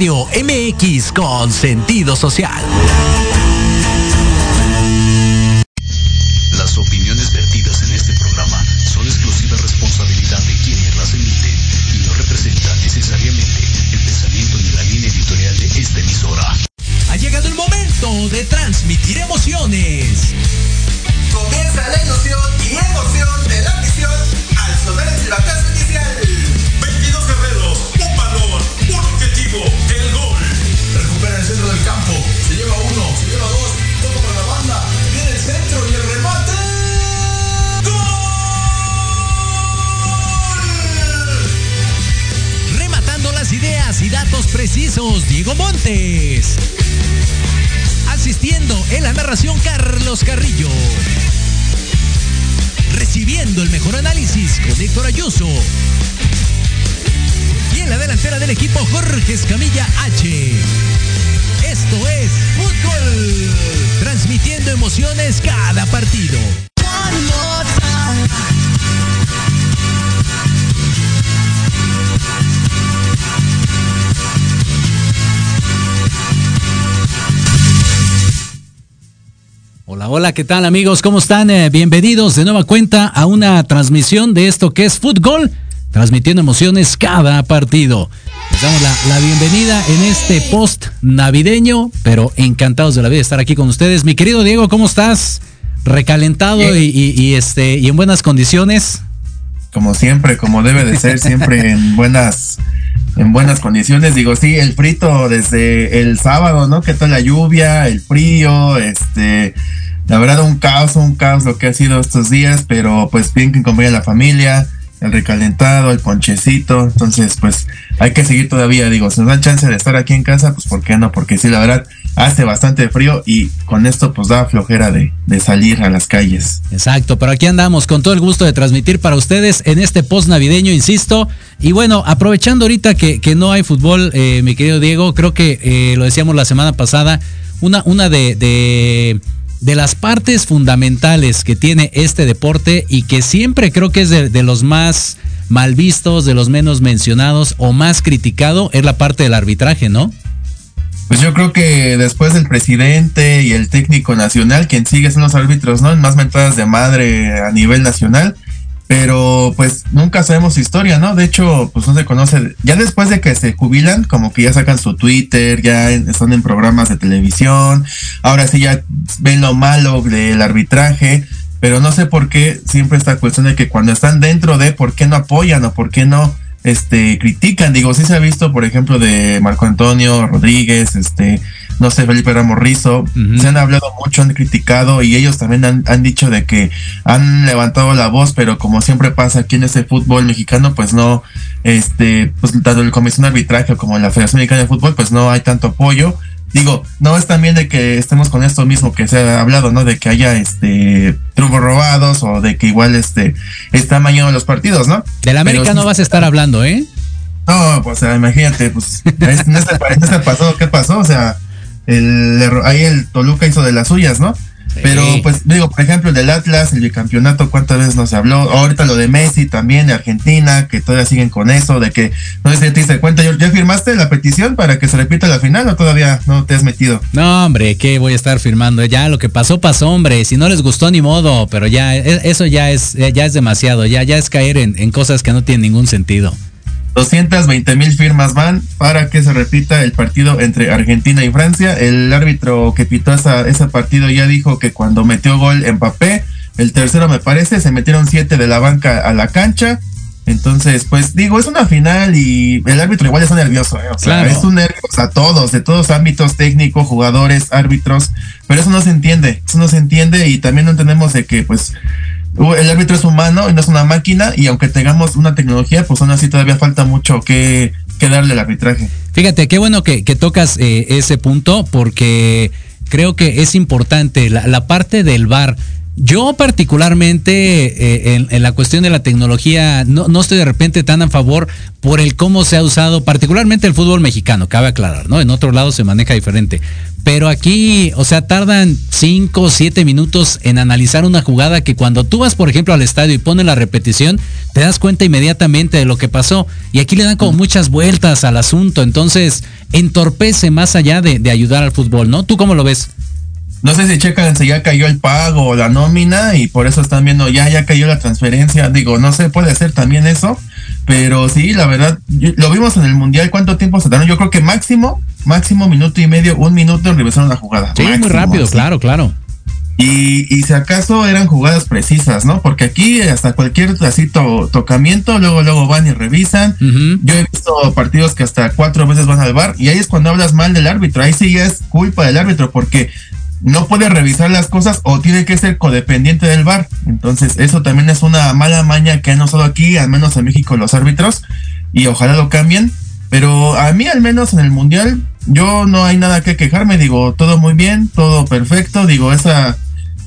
Radio MX con sentido social. Cada partido. Hola, hola, ¿qué tal amigos? ¿Cómo están? Eh, bienvenidos de nueva cuenta a una transmisión de esto que es fútbol, transmitiendo emociones cada partido. Les damos la, la bienvenida en este post navideño, pero encantados de la vida de estar aquí con ustedes. Mi querido Diego, ¿cómo estás? Recalentado y, y- y, este y en buenas condiciones. como siempre, como debe de ser, siempre en buenas, en buenas condiciones. Digo, sí, el frito desde el sábado, ¿no? Que toda la lluvia, el frío, este, la verdad un caos, un caos lo que ha sido estos días, pero pues bien que acompaña la familia, el recalentado, el ponchecito, entonces pues hay que seguir todavía, digo, si nos dan chance de estar aquí en casa, pues ¿por qué no? Porque sí, la verdad hace bastante frío y con esto pues da flojera de, de salir a las calles. Exacto, pero aquí andamos con todo el gusto de transmitir para ustedes en este post navideño, insisto. Y bueno, aprovechando ahorita que, que no hay fútbol, eh, mi querido Diego, creo que eh, lo decíamos la semana pasada, una, una de, de, de las partes fundamentales que tiene este deporte y que siempre creo que es de, los más mal vistos, de los menos mencionados o más criticado, es la parte del arbitraje, ¿no? Pues yo creo que después del presidente y el técnico nacional, quien sigue son los árbitros, ¿no? En más mentadas de madre a nivel nacional. Pero pues nunca sabemos historia, ¿no? De hecho, pues no se conoce. Ya después de que se jubilan, como que ya sacan su Twitter, ya están en programas de televisión. Ahora sí ya ven lo malo del arbitraje. Pero no sé por qué siempre esta cuestión de que cuando están dentro de, ¿por qué no apoyan o por qué no este critican? Digo, sí se ha visto, por ejemplo, de Marco Antonio Rodríguez, este, no sé, Felipe Ramos Rizo, se han hablado mucho, han criticado y ellos también han, han dicho de que han levantado la voz, pero como siempre pasa aquí en este fútbol mexicano, pues no, este, pues tanto el Comisión de Arbitraje como la Federación Mexicana de Fútbol, pues no hay tanto apoyo. Digo, no es también de que estemos con esto mismo que se ha hablado, ¿no? De que haya este trucos robados o de que igual este está mañana los partidos, ¿no? Del América Pero no vas a estar hablando, ¿eh? no, pues o sea, imagínate, pues es- en este, en este pasado, ¿qué pasó? O sea, el, ahí el Toluca hizo de las suyas, ¿no? Pero pues digo, por ejemplo, el del Atlas, el bicampeonato, ¿cuántas veces no se habló? Ahorita lo de Messi también, de Argentina, que todavía siguen con eso, de que no sé si te diste cuenta, ¿ya firmaste la petición para que se repita la final o todavía no te has metido? No, hombre, ¿qué voy a estar firmando? Ya lo que pasó, pasó, hombre. Si no les gustó, ni modo. Pero ya, e- eso ya es, ya es demasiado. Ya, ya es caer en, en cosas que no tienen ningún sentido. 220 mil firmas van para que se repita el partido entre Argentina y Francia. El árbitro que pitó esa, ese partido ya dijo que cuando metió gol Mbappé, el tercero me parece, se metieron siete de la banca a la cancha. Entonces, pues digo, es una final y el árbitro igual está nervioso, ¿eh? o sea, Claro. es un nervios a todos, de todos ámbitos, técnicos, jugadores, árbitros, pero eso no se entiende, eso no se entiende y también no entendemos de que, pues, el árbitro es humano y no es una máquina y aunque tengamos una tecnología, pues aún así todavía falta mucho que, darle al arbitraje. Fíjate, qué bueno que, que tocas eh, ese punto porque creo que es importante la, la parte del VAR. Yo particularmente eh, en, en la cuestión de la tecnología no, no estoy de repente tan a favor por el cómo se ha usado, particularmente el fútbol mexicano, cabe aclarar, ¿no? En otro lado se maneja diferente. Pero aquí, o sea, tardan 5 o 7 minutos en analizar una jugada que cuando tú vas, por ejemplo, al estadio y pones la repetición, te das cuenta inmediatamente de lo que pasó. Y aquí le dan como muchas vueltas al asunto. Entonces, entorpece más allá de, de ayudar al fútbol, ¿no? ¿Tú cómo lo ves? No sé si checan si ya cayó el pago o la nómina y por eso están viendo ya, ya cayó la transferencia. Digo, no sé, puede ser también eso. Pero sí, la verdad, lo vimos en el Mundial. ¿Cuánto tiempo se dieron? Yo creo que máximo, máximo minuto y medio, un minuto en revisar una jugada. Sí, muy rápido, claro, claro. Y, y, si acaso eran jugadas precisas, ¿no? Porque aquí hasta cualquier así tocamiento, luego, luego van y revisan. Yo he visto partidos que hasta cuatro veces van al bar y ahí es cuando hablas mal del árbitro. Ahí sí ya es culpa del árbitro porque no puede revisar las cosas o tiene que ser codependiente del bar. Entonces, eso también es una mala maña que no solo aquí, al menos en México, los árbitros, y ojalá lo cambien. Pero a mí, al menos en el mundial, yo no hay nada que quejarme. Digo, todo muy bien, todo perfecto. Digo, esa,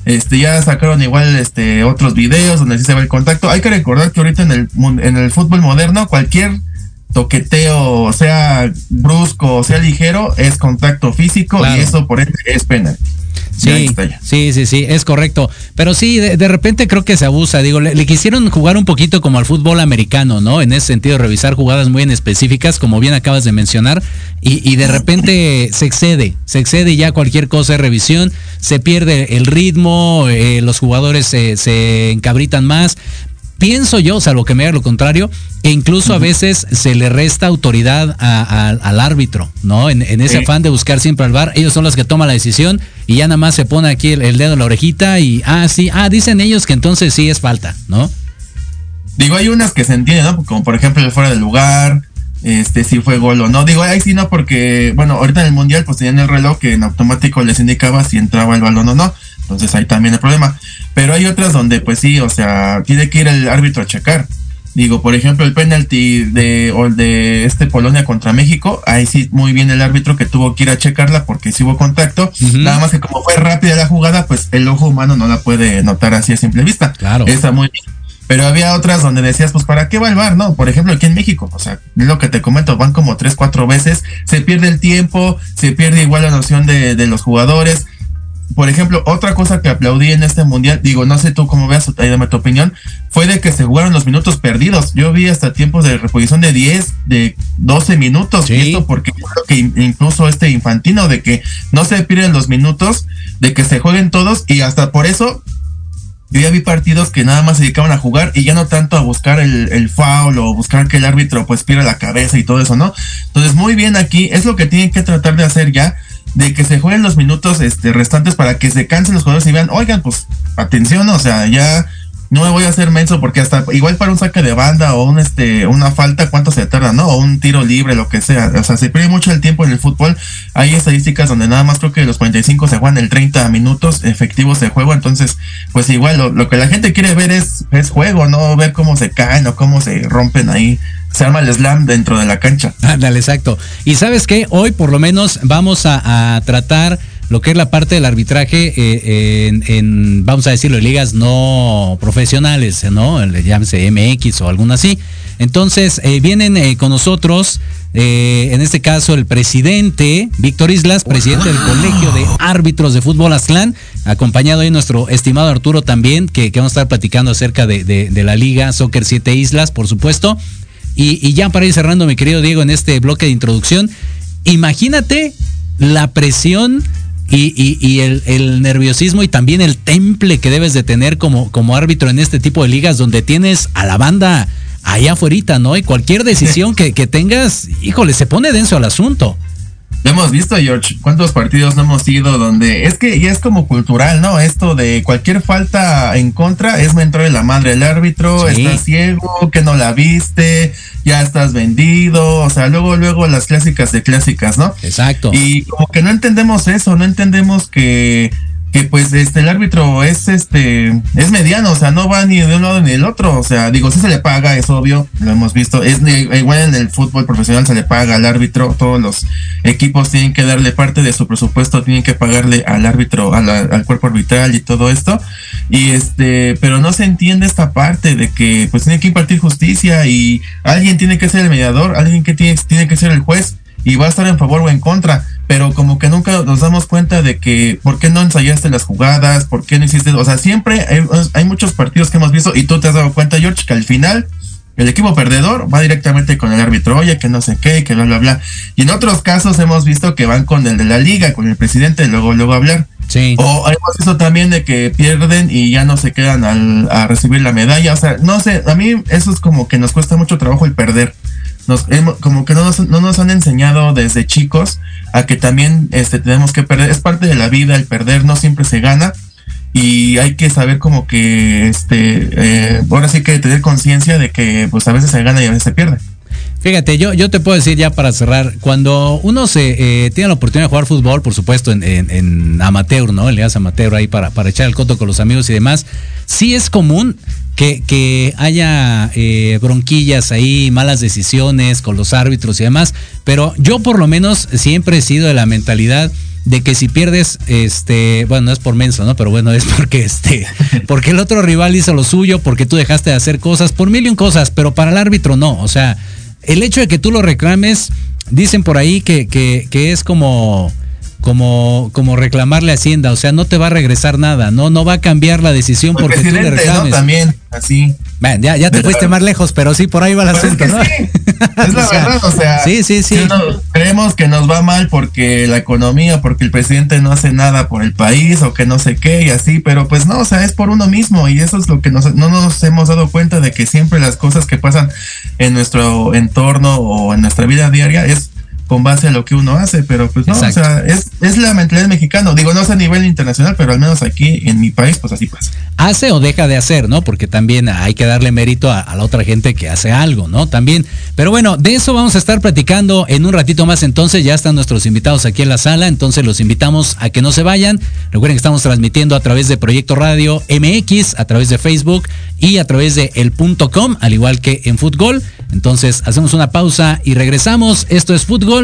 este, ya sacaron igual, este, otros videos donde sí se ve el contacto. Hay que recordar que ahorita en el, en el fútbol moderno, cualquier toqueteo, sea brusco, sea ligero, es contacto físico y eso por ende es penal. Sí, sí, sí, sí, es correcto. Pero sí, de, repente creo que se abusa. Digo, le, quisieron jugar un poquito como al fútbol americano, ¿no? En ese sentido, revisar jugadas muy en específicas, como bien acabas de mencionar, y, de repente se excede, se excede ya cualquier cosa de revisión, se pierde el ritmo, eh, los jugadores se encabritan más pienso yo, salvo que me haga lo contrario, que incluso a veces se le resta autoridad al árbitro, ¿no? En, ese afán de buscar siempre al bar, ellos son los que toman la decisión y ya nada más se pone aquí el, dedo en la orejita y, ah, sí, ah, dicen ellos que entonces sí es falta, ¿no? Digo, hay unas que se entienden, ¿no? Como por ejemplo el fuera del lugar, este si fue gol o no. Digo, ahí sí no, porque, bueno, ahorita en el mundial pues tenían el reloj que en automático les indicaba si entraba el balón o no. Entonces ahí también el problema. Pero hay otras donde, pues sí, o sea, tiene que ir el árbitro a checar. Digo, por ejemplo, el penalti de, o de este Polonia contra México, ahí sí muy bien el árbitro que tuvo que ir a checarla porque sí hubo contacto. Nada más que como fue rápida la jugada, pues el ojo humano no la puede notar así a simple vista. Claro. Está muy bien. Pero había otras donde decías, pues, ¿para qué va el bar? No, por ejemplo, aquí en México, o sea, es lo que te comento, van como tres, cuatro veces, se pierde el tiempo, se pierde igual la noción de, de los jugadores, por ejemplo, otra cosa que aplaudí en este mundial, digo, no sé tú cómo veas, ahí dame tu opinión, fue de que se jugaron los minutos perdidos. Yo vi hasta tiempos de reposición de 10, de 12 minutos. Y esto porque creo que incluso este infantino de que no se pierden los minutos, de que se jueguen todos y hasta por eso yo ya vi partidos que nada más se dedicaban a jugar y ya no tanto a buscar el, el foul o buscar que el árbitro pues pierda la cabeza y todo eso, ¿no? Entonces, muy bien aquí, es lo que tienen que tratar de hacer ya de que se jueguen los minutos este, restantes para que se cansen los jugadores y vean, oigan, pues atención, o sea, ya no me voy a hacer menso porque hasta igual para un saque de banda o un este una falta cuánto se tarda, ¿no? O un tiro libre, lo que sea. O sea, se pierde mucho el tiempo en el fútbol. Hay estadísticas donde nada más creo que los 45 se juegan el 30 minutos efectivos de juego, entonces pues igual lo, lo que la gente quiere ver es es juego, no ver cómo se caen o cómo se rompen ahí se arma el slam dentro de la cancha. Ándale, exacto. Y sabes qué, hoy por lo menos vamos a, tratar lo que es la parte del arbitraje eh, en, vamos a decirlo, ligas no profesionales, ¿no? Llámese MX o alguna así. Entonces, eh, vienen eh, con nosotros, en este caso, el presidente, Víctor Islas, presidente del Colegio de Árbitros de Fútbol Aztlán, acompañado ahí nuestro estimado Arturo también, que, vamos a estar platicando acerca de, de la Liga Soccer 7 Islas, por supuesto. Y, ya para ir cerrando, mi querido Diego, en este bloque de introducción, imagínate la presión y, el, nerviosismo y también el temple que debes de tener como, como árbitro en este tipo de ligas donde tienes a la banda allá afuera, ¿no? Y cualquier decisión que, que tengas, híjole, se pone denso al asunto. Lo hemos visto, George. ¿Cuántos partidos no hemos ido donde es que ya es como cultural, ¿no? Esto de cualquier falta en contra es entrar de la madre del árbitro, estás ciego, que no la viste, ya estás vendido, o sea, luego, luego las clásicas de clásicas, ¿no? Exacto. Y como que no entendemos eso, no entendemos que que pues este el árbitro es este es mediano, o sea, no va ni de un lado ni del otro, o sea, digo, si se le paga, es obvio, lo hemos visto, es igual en el fútbol profesional se le paga al árbitro, todos los equipos tienen que darle parte de su presupuesto, tienen que pagarle al árbitro, al cuerpo arbitral y todo esto, y este, pero no se entiende esta parte de que pues tiene que impartir justicia y alguien tiene que ser el mediador, alguien que tiene, tiene que ser el juez, y va a estar en favor o en contra, pero como que nunca nos damos cuenta de que por qué no ensayaste las jugadas, por qué no hiciste, o sea, siempre hay, hay muchos partidos que hemos visto y tú te has dado cuenta, George, que al final el equipo perdedor va directamente con el árbitro, oye, que no sé qué, que bla, bla, bla. Y en otros casos hemos visto que van con el de la liga, con el presidente, luego, luego hablar. Sí. O hemos visto también de que pierden y ya no se quedan al, a recibir la medalla. O sea, no sé, a mí eso es como que nos cuesta mucho trabajo el perder. Nos, como que no nos, no nos han enseñado desde chicos a que también este, tenemos que perder. Es parte de la vida el perder, no siempre se gana y hay que saber como que este eh, ahora sí que tener conciencia de que pues a veces se gana y a veces se pierde. Fíjate, yo, yo te puedo decir ya para cerrar, cuando uno se eh, tiene la oportunidad de jugar fútbol, por supuesto, en, en, amateur, ¿no? En ligas amateur ahí para, para echar el coto con los amigos y demás, sí es común que, que haya eh, bronquillas ahí, malas decisiones con los árbitros y demás, pero yo por lo menos siempre he sido de la mentalidad de que si pierdes, este, bueno, no es por menso, ¿no? Pero bueno, es porque este, porque el otro rival hizo lo suyo, porque tú dejaste de hacer cosas, por mil y un cosas, pero para el árbitro no. O sea, el hecho de que tú lo reclames, dicen por ahí que, que, es como como, como reclamarle a Hacienda, o sea, no te va a regresar nada, no, no va a cambiar la decisión porque tú le reclames. También, así. ya, ya te fuiste más lejos, pero sí, por ahí va el pues asunto, ¿no? Es la verdad, o sea, sí, sí, sí. creemos que nos va mal porque la economía, porque el presidente no hace nada por el país o que no sé qué y así, pero pues no, o sea, es por uno mismo y eso es lo que nos, no nos hemos dado cuenta de que siempre las cosas que pasan en nuestro entorno o en nuestra vida diaria es con base a lo que uno hace, pero pues no, o sea, es, es la mentalidad mexicana. Digo, no es a nivel internacional, pero al menos aquí en mi país, pues así pasa. Hace o deja de hacer, ¿no? Porque también hay que darle mérito a, la otra gente que hace algo, ¿no? También. Pero bueno, de eso vamos a estar platicando en un ratito más. Entonces, ya están nuestros invitados aquí en la sala. Entonces, los invitamos a que no se vayan. Recuerden que estamos transmitiendo a través de Proyecto Radio MX, a través de Facebook y a través de el.com, al igual que en fútbol. Entonces, hacemos una pausa y regresamos. Esto es fútbol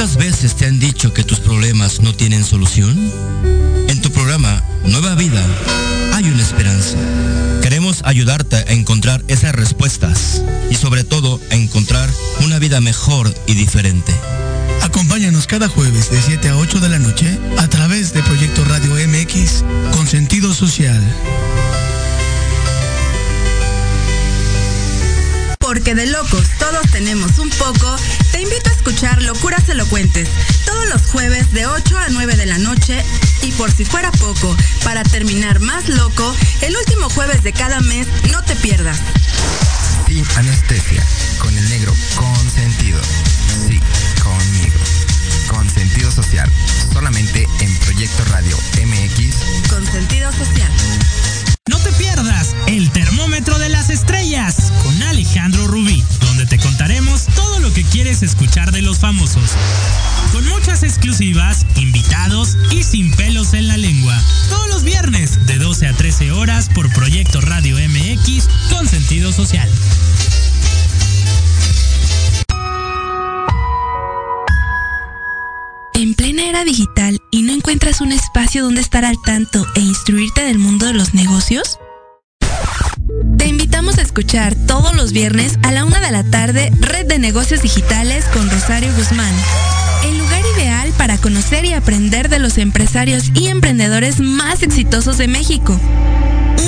¿Cuántas veces te han dicho que tus problemas no tienen solución? En tu programa Nueva Vida hay una esperanza. Queremos ayudarte a encontrar esas respuestas y sobre todo a encontrar una vida mejor y diferente. Acompáñanos cada jueves de 7 a 8 de la noche a través de Proyecto Radio MX con sentido social. Porque de locos todos tenemos un poco, te invito a escuchar Locuras Elocuentes todos los jueves de 8 a 9 de la noche y por si fuera poco, para terminar más loco, el último jueves de cada mes no te pierdas. Sin anestesia, con el negro consentido. Sí, conmigo. Con sentido social, solamente en Proyecto Radio MX. Con sentido social. El termómetro de las estrellas con Alejandro Rubí, donde te contaremos todo lo que quieres escuchar de los famosos. Con muchas exclusivas, invitados y sin pelos en la lengua. Todos los viernes de 12 a 13 horas por Proyecto Radio MX con sentido social. En plena era digital y no encuentras un espacio donde estar al tanto e instruirte del mundo de los negocios? Escuchar todos los viernes a la una de la tarde Red de Negocios Digitales con Rosario Guzmán. El lugar ideal para conocer y aprender de los empresarios y emprendedores más exitosos de México.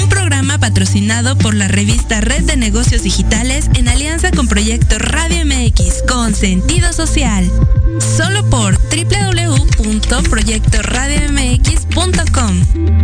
Un programa patrocinado por la revista Red de Negocios Digitales en alianza con Proyecto Radio MX con sentido social. Solo por www.proyectoradiomx.com.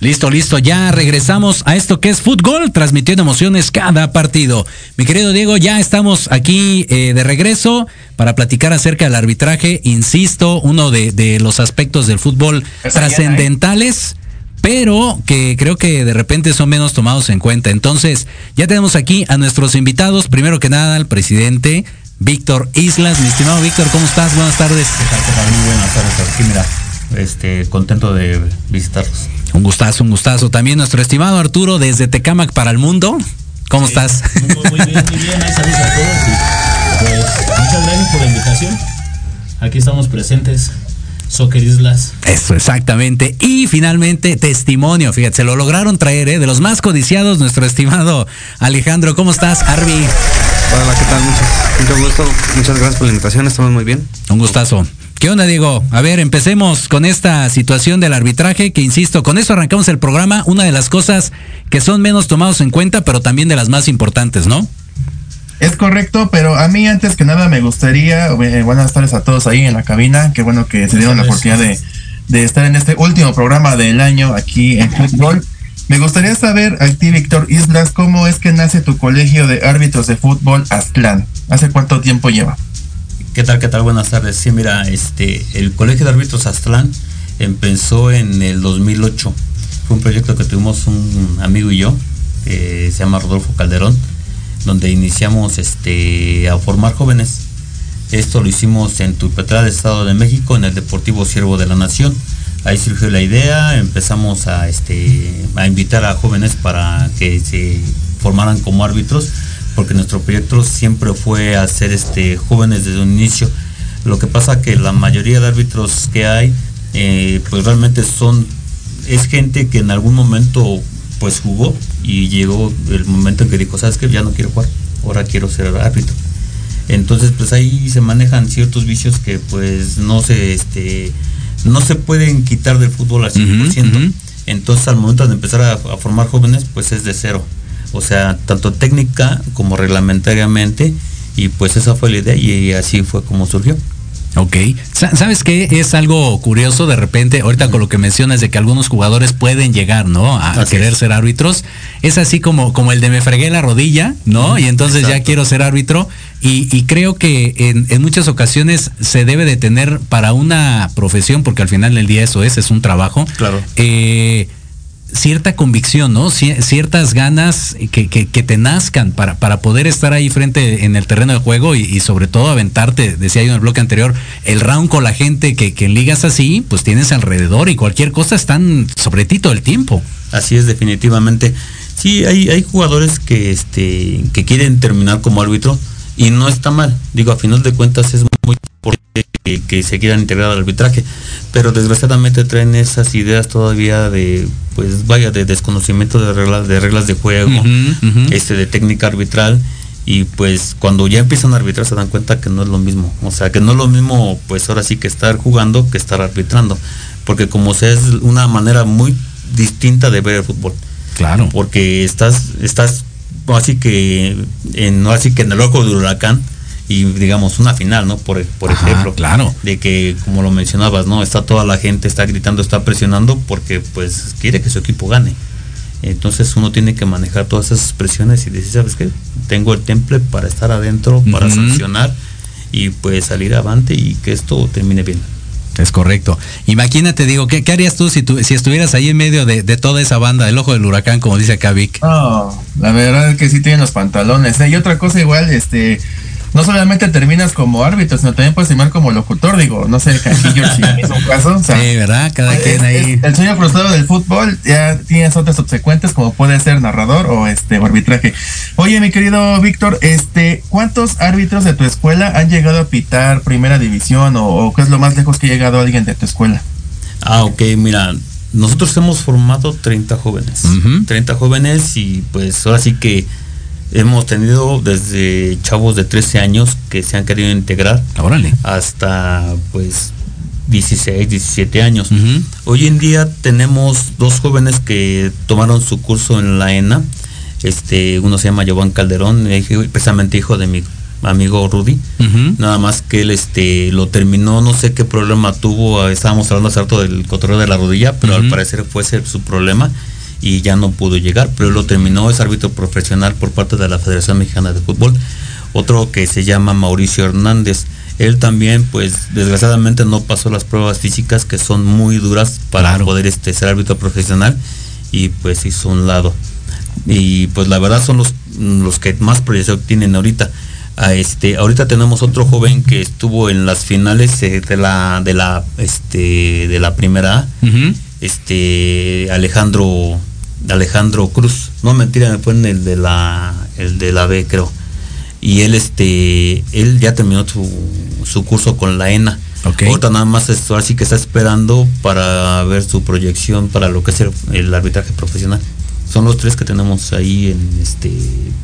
Listo, listo, ya regresamos a esto que es fútbol, transmitiendo emociones cada partido. Mi querido Diego, ya estamos aquí eh, de regreso para platicar acerca del arbitraje. Insisto, uno de, de los aspectos del fútbol trascendentales, pero que creo que de repente son menos tomados en cuenta. Entonces, ya tenemos aquí a nuestros invitados. Primero que nada, al presidente Víctor Islas. Mi estimado Víctor, ¿cómo estás? Buenas tardes. Muy buenas tardes, aquí mira, este, contento de visitarlos. Un gustazo, un gustazo. También nuestro estimado Arturo desde Tecámac para el mundo. ¿Cómo Sí, estás? Muy, muy bien, muy bien. Ahí saludos a todos. Y, pues, muchas gracias por la invitación. Aquí estamos presentes. Soccer Islas. Eso, exactamente. Y finalmente, testimonio. Fíjate, se lo lograron traer, ¿eh? De los más codiciados, nuestro estimado Alejandro. ¿Cómo estás, Arby? Hola, ¿qué tal? Mucho, mucho gusto. Muchas gracias por la invitación. Estamos muy bien. Un gustazo. ¿Qué onda, Diego? A ver, empecemos con esta situación del arbitraje, que insisto, con eso arrancamos el programa. Una de las cosas que son menos tomados en cuenta, pero también de las más importantes, ¿no? Es correcto, pero a mí antes que nada me gustaría, eh, buenas tardes a todos ahí en la cabina, qué bueno que se dieron la oportunidad de, de estar en este último programa del año aquí en fútbol. Me gustaría saber a ti, Víctor Islas, cómo es que nace tu colegio de árbitros de fútbol Aztlán. ¿Hace cuánto tiempo lleva? ¿Qué tal, qué tal? Buenas tardes. Sí, mira, este, el Colegio de Árbitros Aztlán empezó en el 2008. Fue un proyecto que tuvimos un amigo y yo, que se llama Rodolfo Calderón, donde iniciamos este, a formar jóvenes. Esto lo hicimos en Tulpetrá del Estado de México, en el Deportivo Siervo de la Nación. Ahí surgió la idea, empezamos a, este, a invitar a jóvenes para que se formaran como árbitros, porque nuestro proyecto siempre fue hacer este, jóvenes desde un inicio. Lo que pasa que la mayoría de árbitros que hay, eh, pues realmente son, es gente que en algún momento pues jugó y llegó el momento en que dijo, sabes que ya no quiero jugar, ahora quiero ser árbitro. Entonces pues ahí se manejan ciertos vicios que pues no se, este, no se pueden quitar del fútbol al 100%. Entonces al momento de empezar a, a formar jóvenes pues es de cero. O sea, tanto técnica como reglamentariamente y pues esa fue la idea y así fue como surgió. Ok. Sa- ¿Sabes qué? Es algo curioso de repente, ahorita con lo que mencionas de que algunos jugadores pueden llegar, ¿no? A Así querer es. ser árbitros. Es así como, como el de me fregué la rodilla, ¿no? Y entonces ya quiero ser árbitro. Y, y creo que en, en muchas ocasiones se debe de tener para una profesión, porque al final del día eso es, es un trabajo. Claro. eh, cierta convicción, ¿no? Cier- ciertas ganas que, que- que te nazcan para, para poder estar ahí frente en el terreno de juego y, y sobre todo aventarte, decía yo en el bloque anterior, el round con la gente que, que en ligas así, pues tienes alrededor y cualquier cosa están sobre ti todo el tiempo. Así es, definitivamente. Sí, hay, hay jugadores que, este, que quieren terminar como árbitro y no está mal. Digo, a final de cuentas es muy importante que, que se quieran integrar al arbitraje, pero desgraciadamente traen esas ideas todavía de, pues vaya, de desconocimiento de reglas de, reglas de juego, este, de técnica arbitral. Y pues cuando ya empiezan a arbitrar se dan cuenta que no es lo mismo. O sea, que no es lo mismo, pues ahora sí que estar jugando que estar arbitrando. Porque como sea, es una manera muy distinta de ver el fútbol. Claro. Porque estás, estás así que en, así que en el ojo del huracán y digamos una final, ¿no? Por, por Ajá, ejemplo. claro. De que, como lo mencionabas, ¿no? Está toda la gente, está gritando, está presionando porque pues quiere que su equipo gane. Entonces uno tiene que manejar todas esas presiones y decir, ¿sabes qué? Tengo el temple para estar adentro, para sancionar y pues salir avante y que esto termine bien. Es correcto. Imagínate, digo, ¿qué, qué harías tú si, tú si estuvieras ahí en medio de, de toda esa banda, del ojo del huracán, como dice acá Vic? No, la verdad es que sí tienen los pantalones. ¿eh? Y otra cosa igual, este, no solamente terminas como árbitro, sino también puedes terminar como locutor, digo, no sé, aquí George si es un caso. O sea, Sí, ¿verdad? Cada es- quien ahí. es el sueño frustrado del fútbol, ya tienes otras subsecuentes como puede ser narrador o este o arbitraje. Oye, mi querido Víctor, este, ¿cuántos árbitros de tu escuela han llegado a pitar primera división o, o qué es lo más lejos que ha llegado alguien de tu escuela? Ah, ok, mira, nosotros hemos formado 30 jóvenes. 30 jóvenes y pues ahora sí que hemos tenido desde chavos de 13 años que se han querido integrar. Órale. Hasta pues 16, 17 años. Hoy en día tenemos dos jóvenes que tomaron su curso en la ENA. Este, uno se llama Giovanni Calderón, precisamente hijo de mi amigo Rudy. Nada más que él este lo terminó, no sé qué problema tuvo, estábamos hablando hace rato del cotorreo de la rodilla, pero al parecer fue ese su problema y ya no pudo llegar, pero lo terminó, es árbitro profesional por parte de la Federación Mexicana de Fútbol. Otro que se llama Mauricio Hernández. Él también, pues, desgraciadamente no pasó las pruebas físicas que son muy duras para poder este, ser árbitro profesional y pues hizo un lado. Y pues la verdad son los, los que más proyección tienen ahorita. A este, ahorita tenemos otro joven que estuvo en las finales eh, de la de la este de la primera A, este Alejandro Alejandro Cruz. No mentira, fue en el de la el de la B, creo. Y él este él ya terminó su, su curso con la ENA. Ahorita nada más esto así que está esperando para ver su proyección para lo que es el, arbitraje profesional. Son los tres que tenemos ahí en este,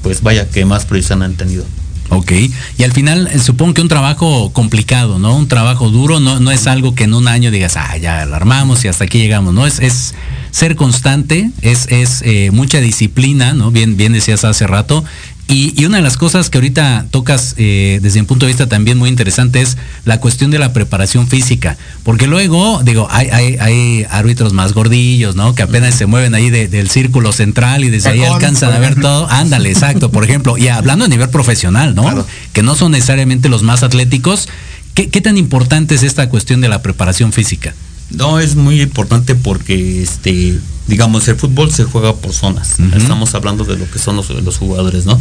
pues vaya que más proyección han tenido. Ok, y al final eh, supongo que un trabajo complicado, ¿no? Un trabajo duro, no, no es algo que en un año digas, ah, ya lo armamos y hasta aquí llegamos, ¿no? Es, es ser constante, es, es eh, mucha disciplina, ¿no? Bien, bien decías hace rato, y, una de las cosas que ahorita tocas eh, desde un punto de vista también muy interesante es la cuestión de la preparación física. Porque luego, digo, hay, hay, árbitros más gordillos, ¿no? Que apenas se mueven ahí del círculo central y desde ahí alcanzan a ver todo. Ándale, exacto, por ejemplo. Y hablando a nivel profesional, ¿no? Que no son necesariamente los más atléticos. ¿Qué, ¿Qué tan importante es esta cuestión de la preparación física? No, es muy importante porque, este, digamos, el fútbol se juega por zonas. Estamos hablando de lo que son los, los, jugadores, ¿no?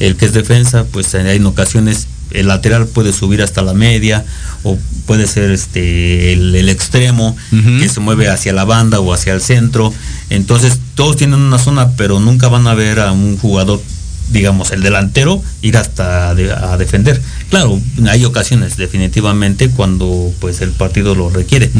El que es defensa, pues en ocasiones el lateral puede subir hasta la media o puede ser este el, extremo que se mueve hacia la banda o hacia el centro. Entonces todos tienen una zona, pero nunca van a ver a un jugador digamos, el delantero ir hasta a defender. Claro, hay ocasiones definitivamente cuando pues el partido lo requiere,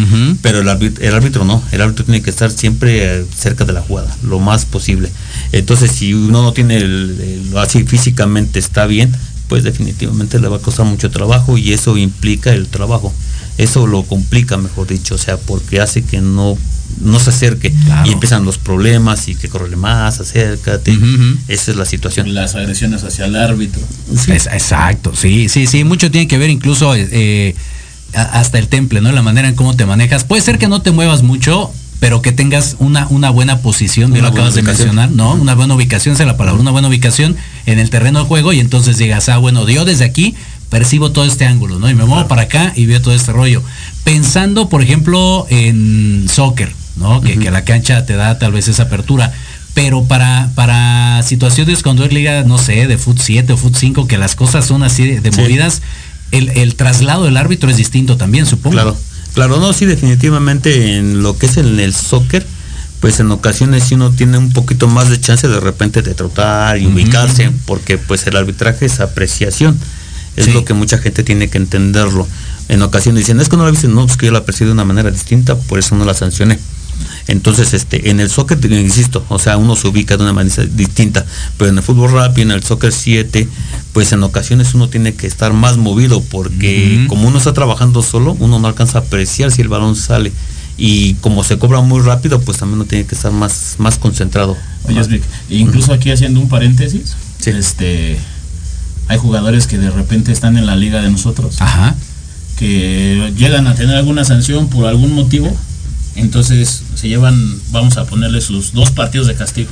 pero el árbitro, el árbitro no, el árbitro tiene que estar siempre eh, cerca de la jugada, lo más posible. Entonces, si uno no tiene el, así físicamente está bien, pues definitivamente le va a costar mucho trabajo y eso implica el trabajo. Eso lo complica, mejor dicho, o sea, porque hace que no no se acerque y empiezan los problemas y que corre más, acércate. Esa es la situación. Las agresiones hacia el árbitro. exacto, sí, sí, sí, mucho tiene que ver incluso eh, hasta el temple, ¿no? La manera en cómo te manejas. Puede ser que no te muevas mucho, pero que tengas una, una buena posición, bien lo acabas de mencionar, ¿no? Una buena ubicación, es la palabra, una buena ubicación en el terreno de juego y entonces digas, ah, bueno, yo desde aquí percibo todo este ángulo, ¿no? Y me muevo para acá y veo todo este rollo. Pensando, por ejemplo, en soccer, ¿no? que, la cancha te da tal vez esa apertura. Pero para, para situaciones cuando es liga, no sé, de foot 7 o foot 5, que las cosas son así de, movidas, el, traslado del árbitro es distinto también, supongo. Claro, claro, no, sí, definitivamente en lo que es en el soccer, pues en ocasiones sí uno tiene un poquito más de chance de repente de trotar y ubicarse, porque pues el arbitraje es apreciación. Es lo que mucha gente tiene que entenderlo. En ocasiones dicen, es que no la viste, no, es que yo la percibo de una manera distinta, por eso no la sancioné. Entonces, este, en el soccer, insisto, o sea, uno se ubica de una manera distinta, pero en el fútbol rápido, en el soccer 7, pues en ocasiones uno tiene que estar más movido, porque como uno está trabajando solo, uno no alcanza a apreciar si el balón sale. Y como se cobra muy rápido, pues también uno tiene que estar más, más concentrado. Oye, incluso aquí haciendo un paréntesis, este hay jugadores que de repente están en la liga de nosotros, que llegan a tener alguna sanción por algún motivo, entonces se llevan, vamos a ponerle sus dos partidos de castigo.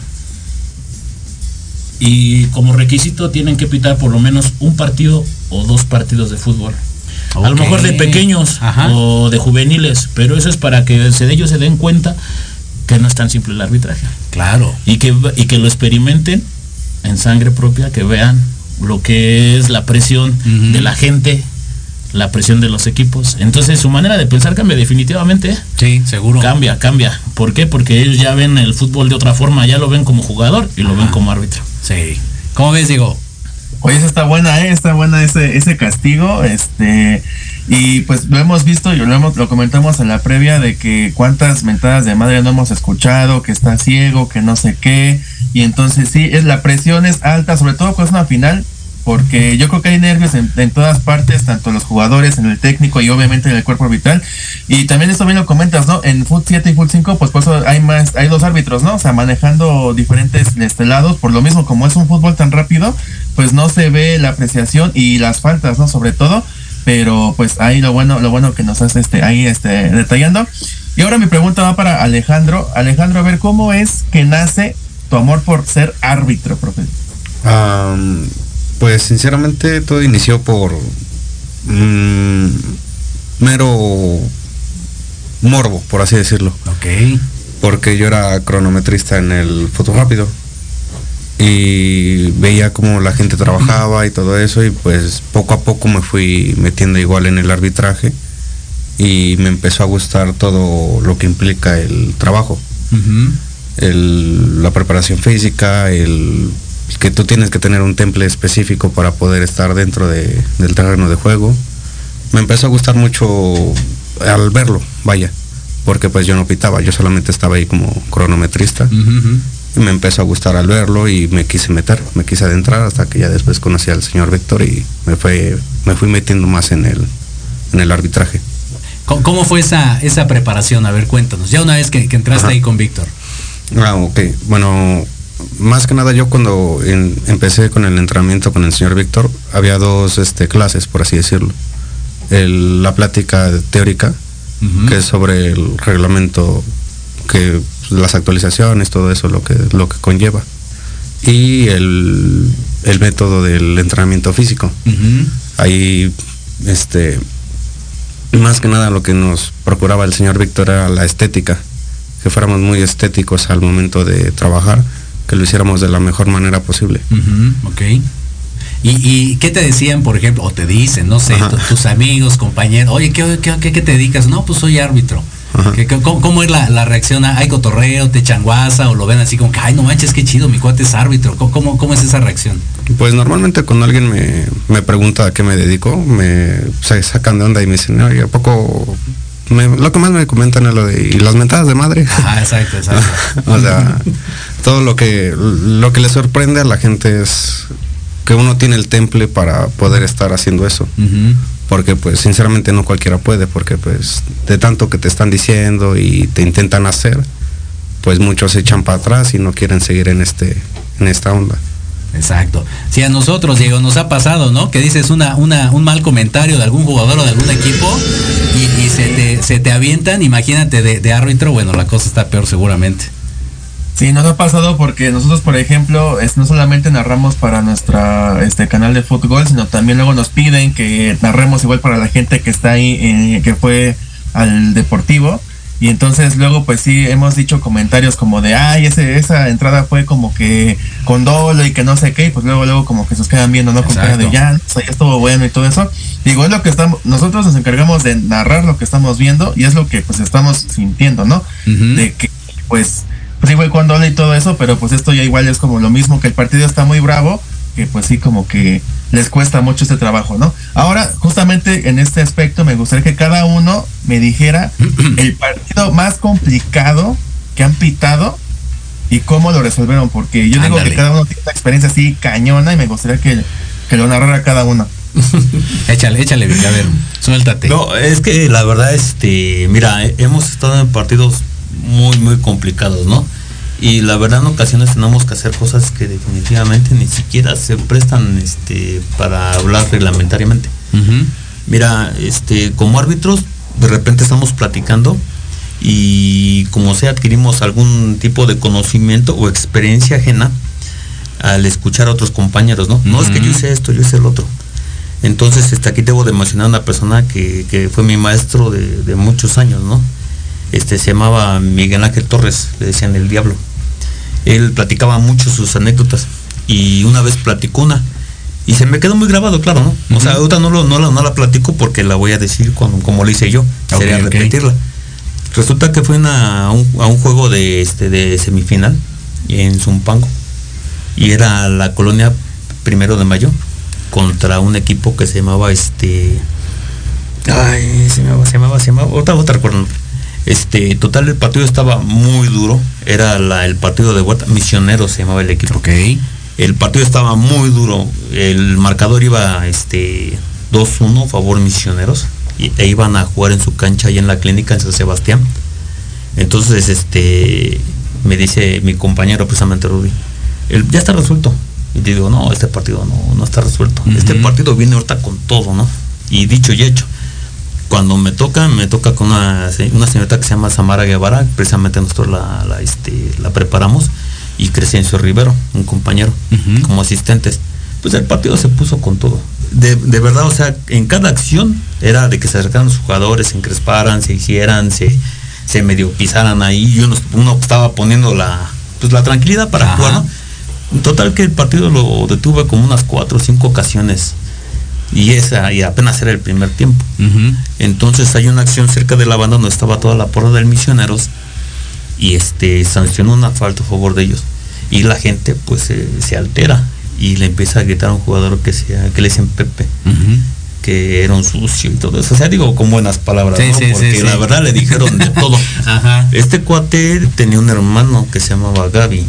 Y como requisito tienen que pitar por lo menos un partido o dos partidos de fútbol. A lo mejor de pequeños o de juveniles, pero eso es para que ellos se den cuenta que no es tan simple el arbitraje. Claro. Y que, y que lo experimenten en sangre propia, que vean lo que es la presión de la gente, la presión de los equipos. Entonces su manera de pensar cambia definitivamente. Sí, seguro. Cambia, cambia. ¿Por qué? Porque ellos ya ven el fútbol de otra forma, ya lo ven como jugador y lo ven como árbitro. Sí. ¿Cómo ves, Diego? Oye, eso está buena, ¿eh? Está buena ese, ese castigo. Este, y pues lo hemos visto y lo, hemos, lo comentamos en la previa de que cuántas mentadas de madre no hemos escuchado, que está ciego, que no sé qué. Y entonces sí, es la presión es alta, sobre todo cuando es una final porque yo creo que hay nervios en, en, todas partes, tanto los jugadores, en el técnico y obviamente en el cuerpo arbitral. Y también eso bien lo comentas, ¿no? En Foot 7 y Foot 5, pues por eso hay más, hay dos árbitros, ¿no? O sea, manejando diferentes este, lados, por lo mismo como es un fútbol tan rápido, pues no se ve la apreciación y las faltas, ¿no? Sobre todo, pero pues ahí lo bueno, lo bueno que nos hace este, ahí este, detallando. Y ahora mi pregunta va para Alejandro. Alejandro, a ver, ¿cómo es que nace tu amor por ser árbitro, profe? Um, pues sinceramente todo inició por mmm, mero morbo, por así decirlo. Ok. Porque yo era cronometrista en el foto rápido y veía cómo la gente trabajaba y todo eso y pues poco a poco me fui metiendo igual en el arbitraje y me empezó a gustar todo lo que implica el trabajo. Uh -huh. el, la preparación física, el que tú tienes que tener un temple específico para poder estar dentro de, del terreno de juego. Me empezó a gustar mucho al verlo, vaya, porque pues yo no pitaba, yo solamente estaba ahí como cronometrista. Uh -huh. Y me empezó a gustar al verlo y me quise meter, me quise adentrar hasta que ya después conocí al señor Víctor y me fue, me fui metiendo más en el, en el arbitraje. ¿Cómo fue esa, esa preparación? A ver, cuéntanos. Ya una vez que, que entraste Ajá. ahí con Víctor. Ah, ok. Bueno, más que nada yo cuando en, empecé con el entrenamiento con el señor Víctor, había dos este, clases, por así decirlo. El, la plática teórica, uh -huh. que es sobre el reglamento, que las actualizaciones, todo eso, lo que, lo que conlleva. Y el, el método del entrenamiento físico. Uh -huh. Ahí, este, más que nada lo que nos procuraba el señor Víctor era la estética, que fuéramos muy estéticos al momento de trabajar, que lo hiciéramos de la mejor manera posible. Uh -huh, ok. ¿Y, ¿Y, qué te decían, por ejemplo, o te dicen, no sé, tus amigos, compañeros, oye, ¿qué, qué, qué, qué te dedicas? No, pues soy árbitro. ¿Qué, cómo, cómo, es la, la, reacción? ¿Hay cotorreo, te changuaza o lo ven así como que, ay, no manches, qué chido, mi cuate es árbitro? ¿Cómo, cómo es esa reacción? Pues normalmente cuando alguien me, me pregunta a qué me dedico, me se sacan de onda y me dicen, oye, ¿a poco me, lo que más me comentan es lo de y las mentadas de madre. Ah, exacto, exacto. o sea, todo lo que lo que le sorprende a la gente es que uno tiene el temple para poder estar haciendo eso. Uh -huh. Porque pues sinceramente no cualquiera puede, porque pues de tanto que te están diciendo y te intentan hacer, pues muchos se echan para atrás y no quieren seguir en este en esta onda. Exacto. Si a nosotros, Diego, nos ha pasado, ¿no? Que dices una, un mal comentario de algún jugador o de algún equipo y, se, te, se, te, avientan, imagínate de, de, árbitro, bueno, la cosa está peor seguramente. Sí, nos ha pasado porque nosotros, por ejemplo, es, no solamente narramos para nuestro este, canal de fútbol, sino también luego nos piden que narremos igual para la gente que está ahí, eh, que fue al deportivo. Y entonces luego pues sí hemos dicho comentarios como de, ay, ese, esa entrada fue como que con dolo y que no sé qué, y pues luego luego como que se quedan viendo, ¿no? Con cara de ya, o sea, ya estuvo bueno y todo eso. Digo, es lo que estamos, nosotros nos encargamos de narrar lo que estamos viendo y es lo que pues estamos sintiendo, ¿no? Uh -huh. De que pues, pues igual con dolo y todo eso, pero pues esto ya igual es como lo mismo, que el partido está muy bravo, que pues sí como que les cuesta mucho este trabajo, ¿no? Ahora, justamente en este aspecto, me gustaría que cada uno me dijera el partido más complicado que han pitado y cómo lo resolvieron, porque yo Ándale. digo que cada uno tiene una experiencia así cañona y me gustaría que, que lo narrara cada uno. échale, échale, a ver, suéltate. No, es que la verdad, este, mira, hemos estado en partidos muy, muy complicados, ¿no? Y la verdad en ocasiones tenemos que hacer cosas que definitivamente ni siquiera se prestan este para hablar reglamentariamente. Uh -huh. Mira, este como árbitros de repente estamos platicando y como sea adquirimos algún tipo de conocimiento o experiencia ajena al escuchar a otros compañeros, ¿no? Uh -huh. No es que yo hice esto, yo hice el otro. Entonces, este, aquí debo de mencionar a una persona que, que fue mi maestro de, de muchos años, ¿no? este se llamaba Miguel Ángel Torres, le decían el diablo. Él platicaba mucho sus anécdotas y una vez platicó una y se me quedó muy grabado, claro, ¿no? Uh -huh. O sea, ahorita no, lo, no, la, no la platico porque la voy a decir como, como lo hice yo, okay, sería okay. repetirla. Resulta que fue una, a, un, a, un, juego de, este, de semifinal en Zumpango y era la colonia primero de mayo contra un equipo que se llamaba este ay se llamaba se llamaba se llamaba otra otra recuerdo este, total, el partido estaba muy duro. Era la, el partido de vuelta. Misioneros se llamaba el equipo. Ok. El partido estaba muy duro. El marcador iba este 2-1 favor misioneros. Y, e iban a jugar en su cancha ahí en la clínica en San Sebastián. Entonces, este me dice mi compañero precisamente Rudy, el, ya está resuelto. Y digo, no, este partido no, no está resuelto. Este partido viene ahorita con todo, ¿no? Y dicho y hecho. Cuando me toca, me toca con una, una señorita que se llama Samara Guevara, precisamente nosotros la, la, este, la preparamos, y Crescencio Rivero, un compañero, como asistentes. Pues el partido se puso con todo. De, de, verdad, o sea, en cada acción era de que se acercaran los jugadores, se encresparan, se hicieran, se, se medio pisaran ahí y uno, uno estaba poniendo la, pues, la tranquilidad para jugar, ¿no? Total que el partido lo detuve como unas cuatro o cinco ocasiones y esa y apenas era el primer tiempo. Entonces hay una acción cerca de la banda donde estaba toda la porra del misioneros y este sancionó una falta a favor de ellos y la gente pues se altera y le empieza a gritar a un jugador que sea que le dicen Pepe que era un sucio y todo eso. O sea, digo con buenas palabras, ¿no? Porque la verdad le dijeron de todo. Este cuate tenía un hermano que se llamaba Gaby.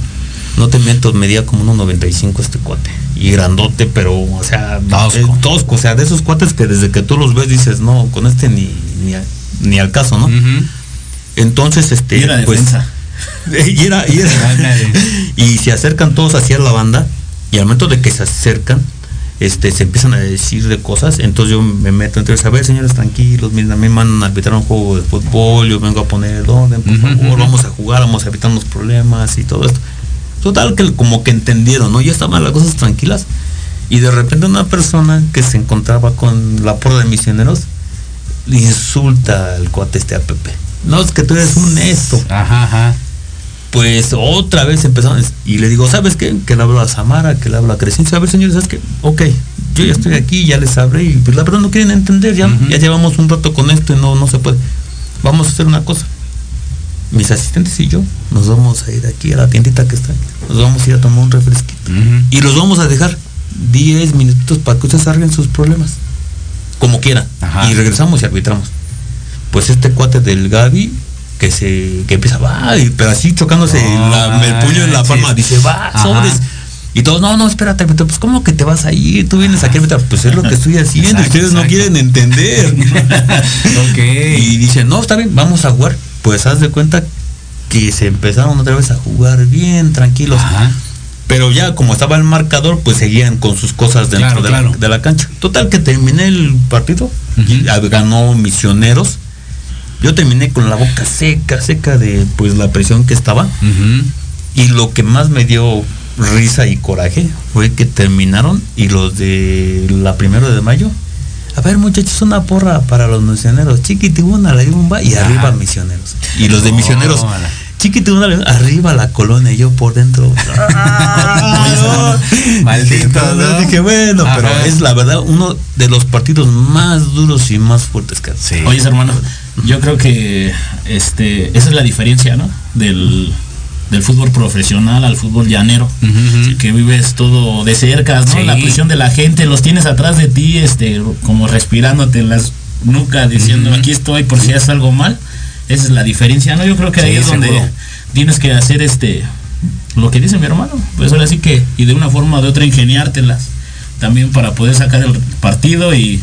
No te miento, medía como 1.95 este cuate. Y grandote, pero, o sea, tosco. O sea, de esos cuates que desde que tú los ves dices, no, con este ni, ni, al caso, ¿no? Entonces, este. Y era pues, y era, y, era, y se acercan todos hacia la banda. Y al momento de que se acercan, este, se empiezan a decir de cosas, entonces yo me meto entre a ver señores tranquilos, miren, a mí me mandan a arbitrar un juego de fútbol, yo vengo a poner el orden, por favor, vamos a jugar, vamos a evitar los problemas y todo esto. Total que como que entendieron, ¿no? Ya estaban las cosas tranquilas y de repente una persona que se encontraba con la porra de misioneros le insulta al cuate este a Pepe. No, es que tú eres un esto. Ajá, ajá pues otra vez empezaron y le digo, ¿sabes qué? Que le hablo a Samara, que le hablo a Crescencia, a ver señores, ¿sabes qué? Ok, yo ya estoy aquí, ya les hablé y pues la verdad no quieren entender, ya, ya llevamos un rato con esto y no, no se puede. Vamos a hacer una cosa. Mis asistentes y yo nos vamos a ir aquí a la tiendita que está ahí. Nos vamos a ir a tomar un refresquito. Y los vamos a dejar 10 minutos para que ustedes arreglen sus problemas. Como quieran. Y regresamos y arbitramos. Pues este cuate del Gaby que se que empieza va pero así chocándose el puño en la palma. Dice va sobres y todos no no espérate pues cómo que te vas a ir tú vienes aquí pues es lo que estoy haciendo ustedes no quieren entender. Y dice no está bien vamos a jugar pues haz de cuenta que se empezaron otra vez a jugar bien tranquilos. Pero ya como estaba el marcador pues seguían con sus cosas dentro de, La, de, La, cancha. Total que terminé el partido y ganó misioneros. Yo terminé con la boca seca, seca de pues la presión que estaba. Y lo que más me dio risa y coraje fue que terminaron y los de la primero de mayo. A ver muchachos, una porra para los misioneros. Chiquitibuna, la bomba y arriba misioneros. Y los de misioneros. Chiquitibuna, arriba la colonia y yo por dentro. Maldito. Dije, bueno, pero es la verdad uno de los partidos más duros y más fuertes que sí. Oye, hermano, yo creo que este, esa es la diferencia, ¿no? Del, fútbol profesional al fútbol llanero, que vives todo de cerca, ¿no? La presión de la gente, los tienes atrás de ti, este, como respirándote en las nucas, diciendo aquí estoy por si haces algo mal. Esa es la diferencia, ¿no? Yo creo que ahí es donde tienes que hacer este lo que dice mi hermano. Pues ahora sí que, y de una forma o de otra ingeniártelas también para poder sacar el partido y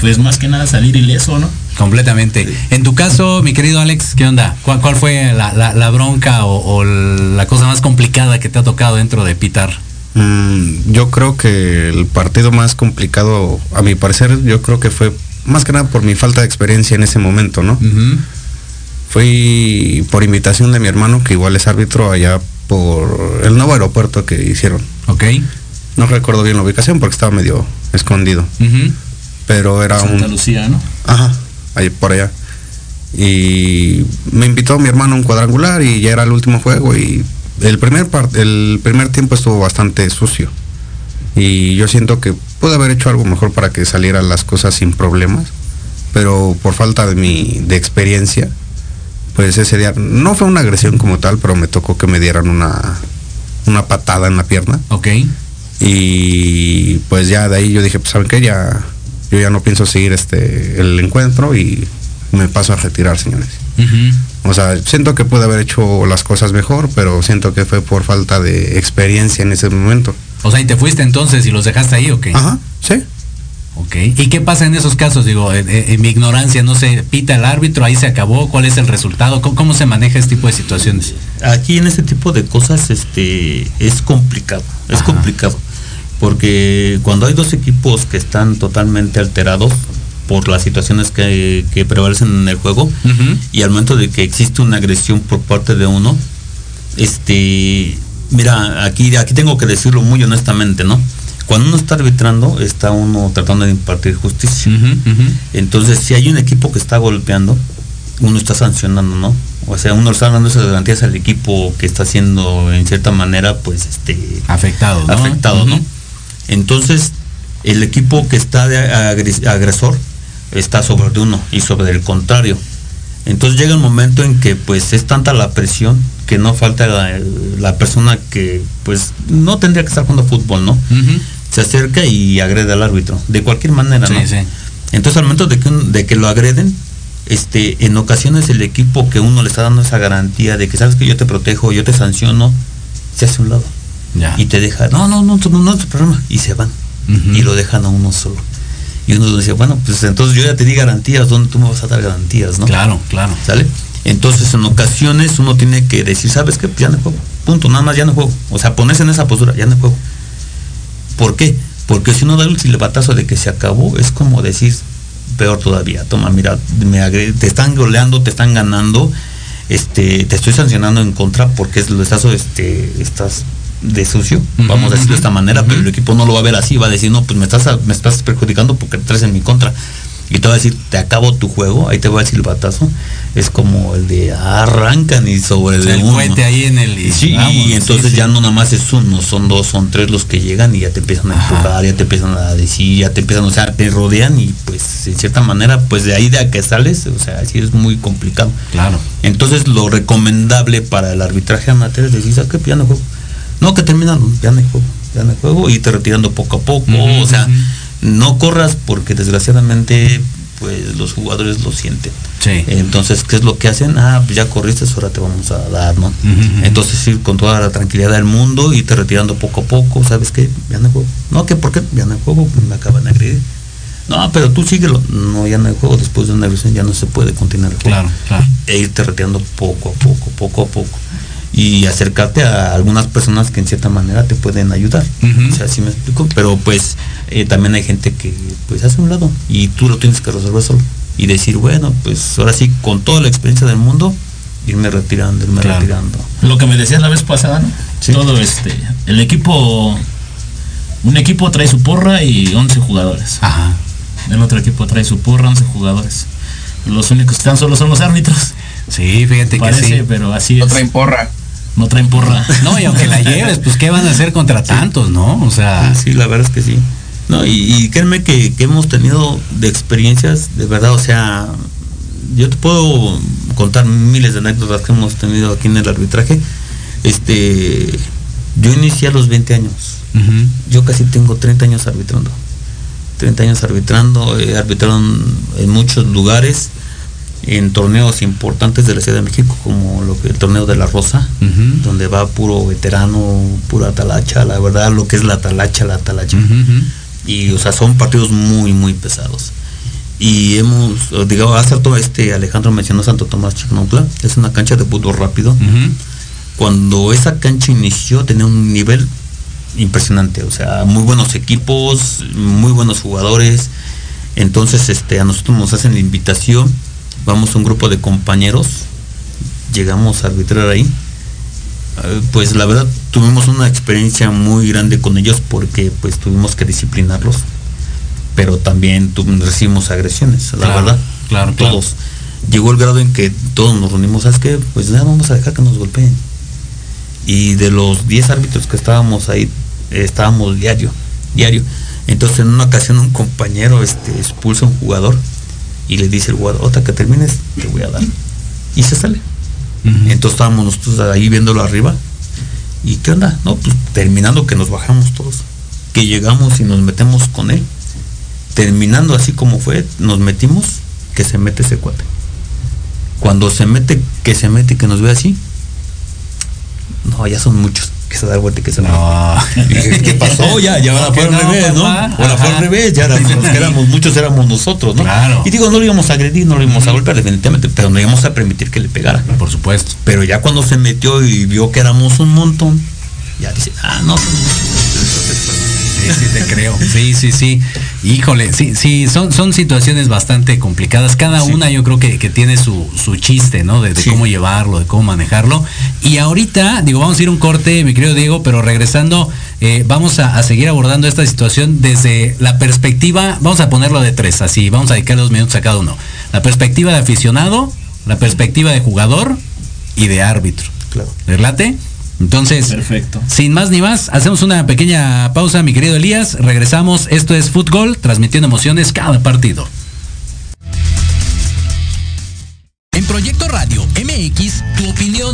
pues más que nada salir ileso, ¿no? Completamente. En tu caso, mi querido Alex, ¿qué onda? ¿Cuál, cuál fue la, bronca o, la cosa más complicada que te ha tocado dentro de Pitar? Mm, yo creo que el partido más complicado, a mi parecer, yo creo que fue más que nada por mi falta de experiencia en ese momento, ¿no? Fui por invitación de mi hermano, que igual es árbitro allá por el nuevo aeropuerto que hicieron. Ok. No recuerdo bien la ubicación porque estaba medio escondido. Pero era Santa un... Lucía, ¿no? Ajá ahí por allá. Y me invitó mi hermano a un cuadrangular y ya era el último juego y el primer, el primer tiempo estuvo bastante sucio. Y yo siento que pude haber hecho algo mejor para que salieran las cosas sin problemas, pero por falta de mi de experiencia, pues ese día no fue una agresión como tal, pero me tocó que me dieran una, una patada en la pierna. Ok. Y pues ya de ahí yo dije, pues saben qué, ya yo ya no pienso seguir este el encuentro y me paso a retirar, señores. O sea, siento que pude haber hecho las cosas mejor, pero siento que fue por falta de experiencia en ese momento. O sea, ¿y te fuiste entonces y los dejaste ahí o qué? Ajá, sí. Ok. ¿Y qué pasa en esos casos? Digo, en, en mi ignorancia, no sé, pita el árbitro, ahí se acabó, ¿cuál es el resultado? ¿Cómo, cómo se maneja este tipo de situaciones? Aquí en este tipo de cosas este, es complicado, es Ajá. complicado. Porque cuando hay dos equipos que están totalmente alterados por las situaciones que, que prevalecen en el juego, y al momento de que existe una agresión por parte de uno, este, mira, aquí, aquí tengo que decirlo muy honestamente, ¿no? Cuando uno está arbitrando, está uno tratando de impartir justicia. Entonces, si hay un equipo que está golpeando, uno está sancionando, ¿no? O sea, uno está dando esas garantías al equipo que está siendo, en cierta manera, pues, este... Afectado, ¿no? Afectado, ¿no? Entonces, el equipo que está de agres- agresor está sobre de uno y sobre el contrario. Entonces llega un momento en que pues es tanta la presión que no falta la, la persona que pues no tendría que estar jugando fútbol, ¿no? Se acerca y agrede al árbitro, de cualquier manera, Sí, ¿no? sí. Entonces al momento de que, un- de que lo agreden, este, en ocasiones el equipo que uno le está dando esa garantía de que sabes que yo te protejo, yo te sanciono, se hace un lado. Y te deja, no, no, no, no, no es tu problema. Y se van. Y lo dejan a uno solo. Y uno dice, bueno, pues entonces yo ya te di garantías, ¿dónde tú me vas a dar garantías, no? Claro, claro. ¿Sale? Entonces en ocasiones uno tiene que decir, ¿sabes qué? Pues ya no juego. Punto, nada más ya no juego. O sea, ponerse en esa postura, ya no juego. ¿Por qué? Porque si uno da el silbatazo de que se acabó, es como decir, peor todavía, toma, mira, me te están goleando, te están ganando, este, te estoy sancionando en contra porque lo estás, este, estás de sucio, vamos a decirlo de esta manera, pero el equipo no lo va a ver así, va a decir, no, pues me estás, me estás perjudicando porque traes en mi contra. Y te va a decir, te acabo tu juego, ahí te va el silbatazo. Es como el de arrancan y sobre O sea, de el uno. ahí en el- y Sí, vamos, y entonces sí. ya no nada más es uno, son dos, son tres los que llegan y ya te empiezan a empujar, ya te empiezan a decir, ya te empiezan, o sea, te rodean y pues en cierta manera, pues de ahí de a que sales, o sea, sí es muy complicado. Claro. Entonces lo recomendable para el arbitraje amateur es decir, ¿sabes qué? Pues Ya no juego. No, que terminaron, ya no hay juego, ya no hay juego, y te retirando poco a poco, o sea, no corras porque desgraciadamente pues los jugadores lo sienten. Sí. Entonces, ¿qué es lo que hacen? Ah, pues ya corriste, ahora te vamos a dar, ¿no? Entonces ir con toda la tranquilidad del mundo y te retirando poco a poco, ¿sabes qué? Ya no hay juego. No, que ¿por qué? Ya no hay juego, pues me acaban de agredir. No, pero tú síguelo. No, ya no hay juego, después de una agresión ya no se puede continuar el juego. Claro, claro. E irte retirando poco a poco, poco a poco. Y acercarte a algunas personas que en cierta manera te pueden ayudar. O sea, así me explico. Pero pues eh, también hay gente que pues hace un lado y tú lo tienes que resolver solo. Y decir, bueno, pues ahora sí, con toda la experiencia del mundo, irme retirando, irme Claro. retirando. Lo que me decías la vez pasada, ¿no? Todo este, el equipo, un equipo trae su porra y 11 jugadores. Ajá. El otro equipo trae su porra, 11 jugadores. Los únicos que están solos son los árbitros. Sí, fíjate Parece, que sí. pero así No es. traen porra. No traen porra. No, y aunque la lleves, pues ¿qué van a hacer contra tantos, no? O sea, Sí, la verdad es que sí. No, y, y créanme que, que hemos tenido de experiencias, de verdad, o sea, yo te puedo contar miles de anécdotas que hemos tenido aquí en el arbitraje. Este, yo inicié a los 20 años. Yo casi tengo 30 años arbitrando. 30 años arbitrando, he arbitrado en, en muchos lugares, en torneos importantes de la Ciudad de México, como lo que el torneo de la Rosa, donde va puro veterano, pura talacha, la verdad, lo que es la talacha, la talacha. Ujú, ujú. Y, o sea, son partidos muy, muy pesados. Y hemos, digamos, hace rato este Alejandro mencionó Santo Tomás Chicnotla, es una cancha de fútbol rápido. Cuando esa cancha inició tenía un nivel impresionante, o sea, muy buenos equipos, muy buenos jugadores. Entonces, este, a nosotros nos hacen la invitación, vamos un grupo de compañeros, llegamos a arbitrar ahí. Eh, Pues la verdad tuvimos una experiencia muy grande con ellos porque pues tuvimos que disciplinarlos, pero también recibimos agresiones, la Claro, verdad. claro, claro. Todos. Llegó el grado en que todos nos reunimos, ¿sabes qué? Pues ya vamos a dejar que nos golpeen. Y de los 10 árbitros que estábamos ahí, estábamos diario, diario. Entonces en una ocasión un compañero este, expulsa a un jugador y le dice el jugador, otra que termines, te voy a dar. Y se sale. Entonces estábamos nosotros ahí viéndolo arriba. ¿Y qué onda? No, pues terminando que nos bajamos todos. Que llegamos y nos metemos con él. Terminando así como fue, nos metimos, que se mete ese cuate. Cuando se mete, que se mete y que nos ve así, no, ya son muchos. Que se da vuelta y que se no. ¿Qué pasó? Ya, ya ahora fue al revés, ¿no? Ahora fue al revés, ya éramos, muchos éramos nosotros, ¿no? Claro. Y digo, no lo íbamos a agredir, no lo íbamos a golpear, definitivamente, pero no íbamos a permitir que le pegara. Por supuesto. Pero ya cuando se metió y vio que éramos un montón, ya dice, ah, no, Sí, sí, te creo. Sí, sí, sí. Híjole, sí, sí, son, son situaciones bastante complicadas. Cada una yo creo que, que tiene su, su chiste, ¿no? De, de cómo llevarlo, de cómo manejarlo. Y ahorita, digo, vamos a ir un corte, mi querido Diego, pero regresando, eh, vamos a, a seguir abordando esta situación desde la perspectiva, vamos a ponerlo de tres, así, vamos a dedicar dos minutos a cada uno. La perspectiva de aficionado, la perspectiva de jugador y de árbitro. Claro. ¿Les late? Entonces, Perfecto. sin más ni más, hacemos una pequeña pausa, mi querido Elías. Regresamos. Esto es Fútbol, transmitiendo emociones cada partido. En Proyecto Radio MX,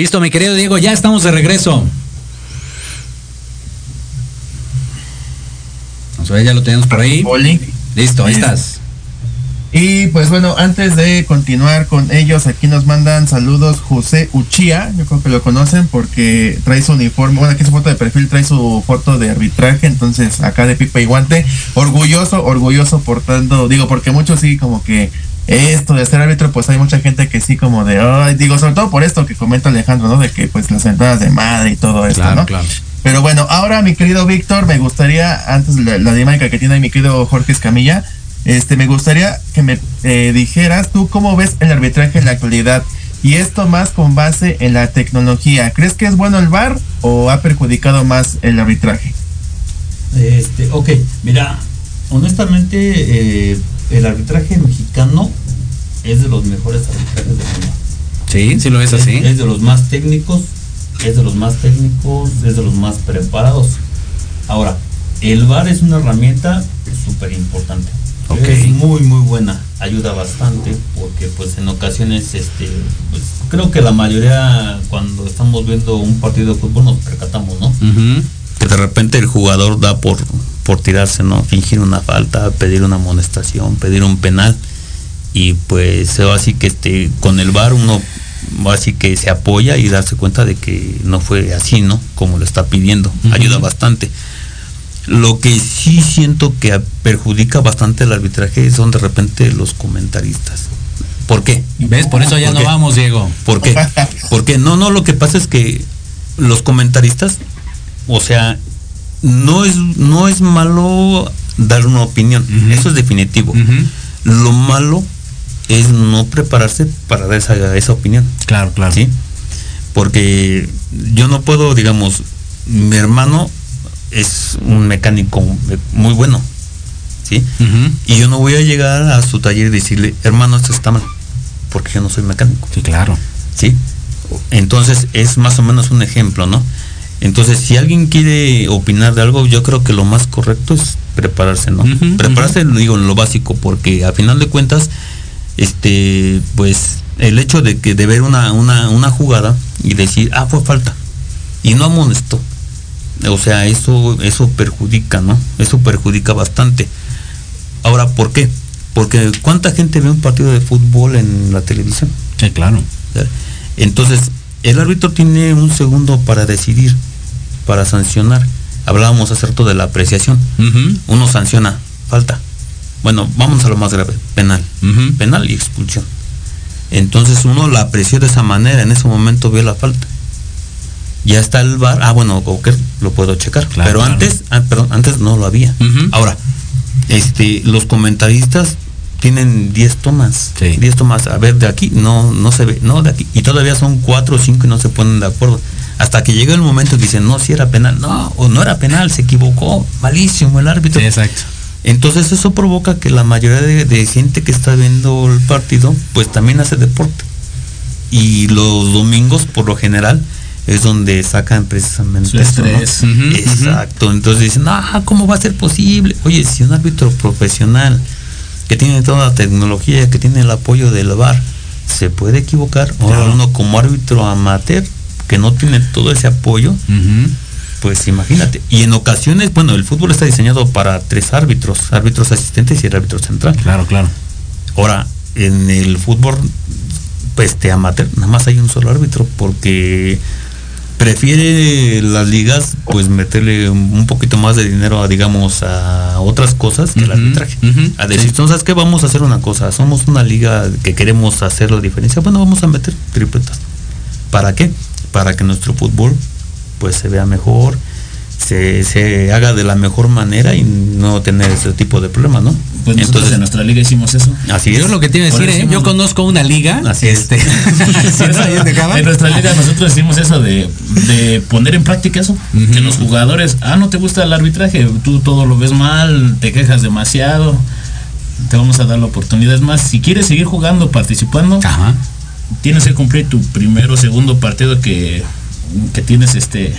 Listo, mi querido Diego, ya estamos de regreso. Vamos a ver, ya lo tenemos por ahí. Listo, ahí estás. Y pues bueno, antes de continuar con ellos, aquí nos mandan saludos José Uchía, yo creo que lo conocen porque trae su uniforme, bueno, aquí su foto de perfil trae su foto de arbitraje, entonces acá de pipa y guante, orgulloso, orgulloso portando, digo, porque muchos sí como que esto de ser árbitro, pues hay mucha gente que sí como de, ay, digo, sobre todo por esto que comenta Alejandro, ¿no? De que pues las entradas de madre y todo esto, Claro, ¿no? claro. Pero bueno, ahora mi querido Víctor, me gustaría, antes de la, la dinámica que tiene ahí mi querido Jorge Escamilla, este, me gustaría que me eh, dijeras tú cómo ves el arbitraje en la actualidad y esto más con base en la tecnología. ¿Crees que es bueno el VAR o ha perjudicado más el arbitraje? Este, ok, mira, honestamente eh, el arbitraje mexicano es de los mejores arbitrajes del mundo. Sí, sí lo Es- así. Es de los más técnicos, es de los más técnicos, es de los más preparados. Ahora, el VAR es una herramienta súper importante. Es muy muy buena, ayuda bastante porque pues en ocasiones este pues, creo que la mayoría cuando estamos viendo un partido de fútbol nos percatamos, ¿no? Que de repente el jugador da por, por tirarse, ¿no? Fingir una falta, pedir una amonestación, pedir un penal. Y pues así que este, con el VAR uno así que se apoya y darse cuenta de que no fue así, ¿no? Como lo está pidiendo. Ayuda bastante. Lo que sí siento que perjudica bastante el arbitraje son de repente los comentaristas. ¿Por qué? ¿Ves? Por eso ya ¿Por no qué? vamos, Diego. ¿Por qué? Porque no, no, lo que pasa es que los comentaristas, o sea, no es, no es malo dar una opinión, eso es definitivo. Lo malo es no prepararse para dar esa, esa opinión. Claro, claro. ¿Sí? Porque yo no puedo, digamos, mi hermano es un mecánico muy bueno, ¿sí? Y yo no voy a llegar a su taller y decirle, hermano, esto está mal, porque yo no soy mecánico. Sí, claro. ¿Sí? Entonces es más o menos un ejemplo, ¿no? Entonces, si alguien quiere opinar de algo, yo creo que lo más correcto es prepararse, ¿no? prepararse, digo, en lo básico, porque a final de cuentas, este, pues, el hecho de que de ver una, una, una jugada y decir, ah, fue falta, y no amonestó. O sea, eso, eso perjudica, ¿no? Eso perjudica bastante. Ahora, ¿por qué? Porque ¿cuánta gente ve un partido de fútbol en la televisión? Sí, claro. Entonces, el árbitro tiene un segundo para decidir para sancionar. Hablábamos hace rato de la apreciación. Uno sanciona, falta. Bueno, vamos a lo más grave, penal. Penal y expulsión. Entonces uno la apreció de esa manera, en ese momento vio la falta. Ya está el bar, ah bueno, ok, lo puedo checar. pero antes, ah, perdón, antes no lo había. Ahora, este, los comentaristas tienen 10 tomas. 10 tomas. A ver, de aquí no, no se ve, no, de aquí. Y todavía son 4 o 5 y no se ponen de acuerdo. Hasta que llega el momento que dicen, no, si era penal, no, o no era penal, se equivocó, malísimo el árbitro. exacto. Entonces eso provoca que la mayoría de, gente que está viendo el partido, pues también hace deporte. Y los domingos, por lo general, es donde sacan precisamente estrés. Exacto. Entonces dicen, ah, ¿cómo va a ser posible? Oye, si un árbitro profesional que tiene toda la tecnología, que tiene el apoyo del VAR, se puede equivocar. Ahora uno como árbitro amateur que no tiene todo ese apoyo, pues imagínate. Y en ocasiones, bueno, el fútbol está diseñado para tres árbitros, árbitros asistentes y el árbitro central. Claro, claro. Ahora, en el fútbol, pues te amateur, nada más hay un solo árbitro, porque prefiere las ligas pues meterle un poquito más de dinero a digamos a otras cosas que el arbitraje. a decir sabes qué vamos a hacer una cosa somos una liga que queremos hacer la diferencia bueno vamos a meter tripletas. Para qué para que nuestro fútbol pues se vea mejor, se, haga de la mejor manera y no tener ese tipo de problemas, ¿no? Pues Entonces en nuestra liga hicimos eso. Así es. lo que tiene que decir, ¿eh? yo conozco una liga. Así este, en nuestra liga nosotros hicimos eso de, poner en práctica eso. Que los jugadores, ah, no te gusta el arbitraje, tú todo lo ves mal, te quejas demasiado, te vamos a dar la oportunidad. Es más, si quieres seguir jugando, participando, Ajá tienes que cumplir tu primero o segundo partido que, que tienes este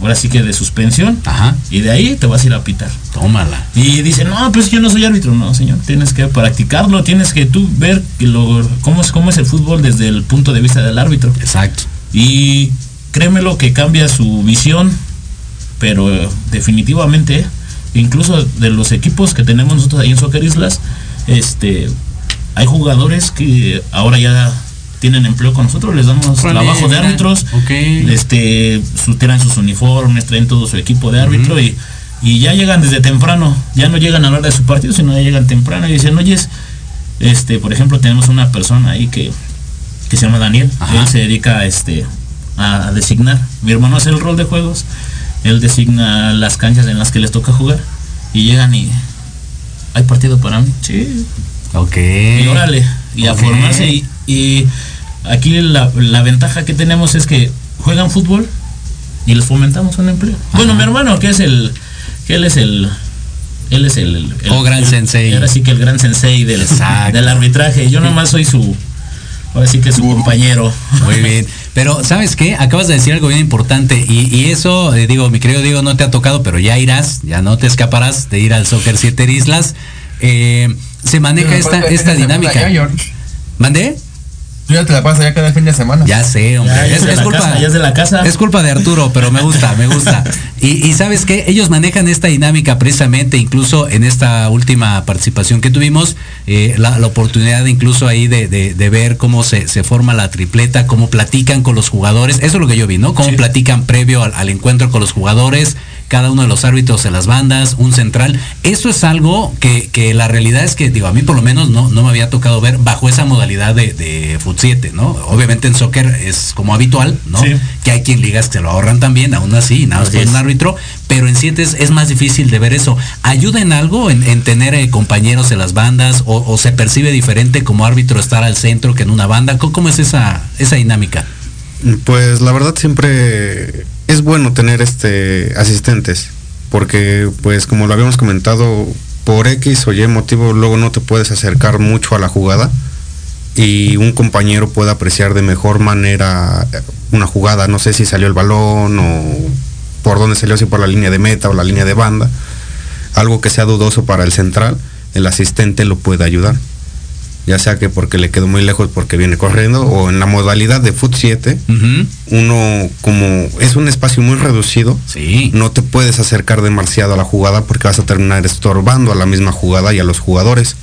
ahora sí que de suspensión Ajá. y de ahí te vas a ir a pitar. Tómala. Y dice, no, pues yo no soy árbitro. No, señor, tienes que practicarlo, tienes que tú ver que lo, cómo, es, cómo es el fútbol desde el punto de vista del árbitro. Exacto. Y créemelo que cambia su visión, pero definitivamente, incluso de los equipos que tenemos nosotros ahí en Soccer Islas, este, hay jugadores que ahora ya tienen empleo con nosotros, les damos trabajo de árbitros, este, su, tienen sus uniformes, traen todo su equipo de árbitro y, y, ya llegan desde temprano, ya no llegan a la hora de su partido, sino ya llegan temprano y dicen, oye, este, por ejemplo, tenemos una persona ahí que, que se llama Daniel, él se dedica a, este, a designar, mi hermano hace el rol de juegos, él designa las canchas en las que les toca jugar y llegan y hay partido para mí, sí. Ok. Y órale, y a formarse y Aquí la, ventaja que tenemos es que juegan fútbol y les fomentamos un empleo. Bueno, mi hermano, que es el, que él es el, él es el, el oh, gran sensei. Ahora sí que el gran sensei del, del arbitraje. Yo nomás soy su, ahora sí que su compañero. Muy bien. Pero, ¿sabes qué? Acabas de decir algo bien importante y, eso, eh, digo, mi querido Diego, no te ha tocado, pero ya irás, ya no te escaparás de ir al Soccer Siete Islas. Eh, se maneja esta, esta dinámica. ¿Mandé? Tú ya te la pasas ya cada fin de semana. Ya sé, hombre. es, culpa, de la casa. Es culpa de Arturo, pero me gusta, me gusta. Y, sabes qué, ellos manejan esta dinámica precisamente, incluso en esta última participación que tuvimos, eh, la, oportunidad incluso ahí de, ver cómo se, forma la tripleta, cómo platican con los jugadores. Eso es lo que yo vi, ¿no? Cómo platican previo al, encuentro con los jugadores cada uno de los árbitros en las bandas, un central. Eso es algo que, que la realidad es que, digo, a mí por lo menos no, no me había tocado ver bajo esa modalidad de, de Foot 7, ¿no? Obviamente en soccer es como habitual, ¿no? Que hay quien ligas que se lo ahorran también, aún así, nada más con un árbitro, pero en 7 es, es, más difícil de ver eso. ¿Ayuda en algo en, en tener eh, compañeros en las bandas o, o, se percibe diferente como árbitro estar al centro que en una banda? ¿Cómo, cómo es esa, esa dinámica? Pues la verdad siempre es bueno tener este asistentes, porque pues como lo habíamos comentado, por X o Y motivo luego no te puedes acercar mucho a la jugada y un compañero puede apreciar de mejor manera una jugada, no sé si salió el balón o por dónde salió, si por la línea de meta o la línea de banda, algo que sea dudoso para el central, el asistente lo puede ayudar ya sea que porque le quedó muy lejos porque viene corriendo o en la modalidad de Foot 7, uh -huh. uno como es un espacio muy reducido, sí. no te puedes acercar demasiado a la jugada porque vas a terminar estorbando a la misma jugada y a los jugadores.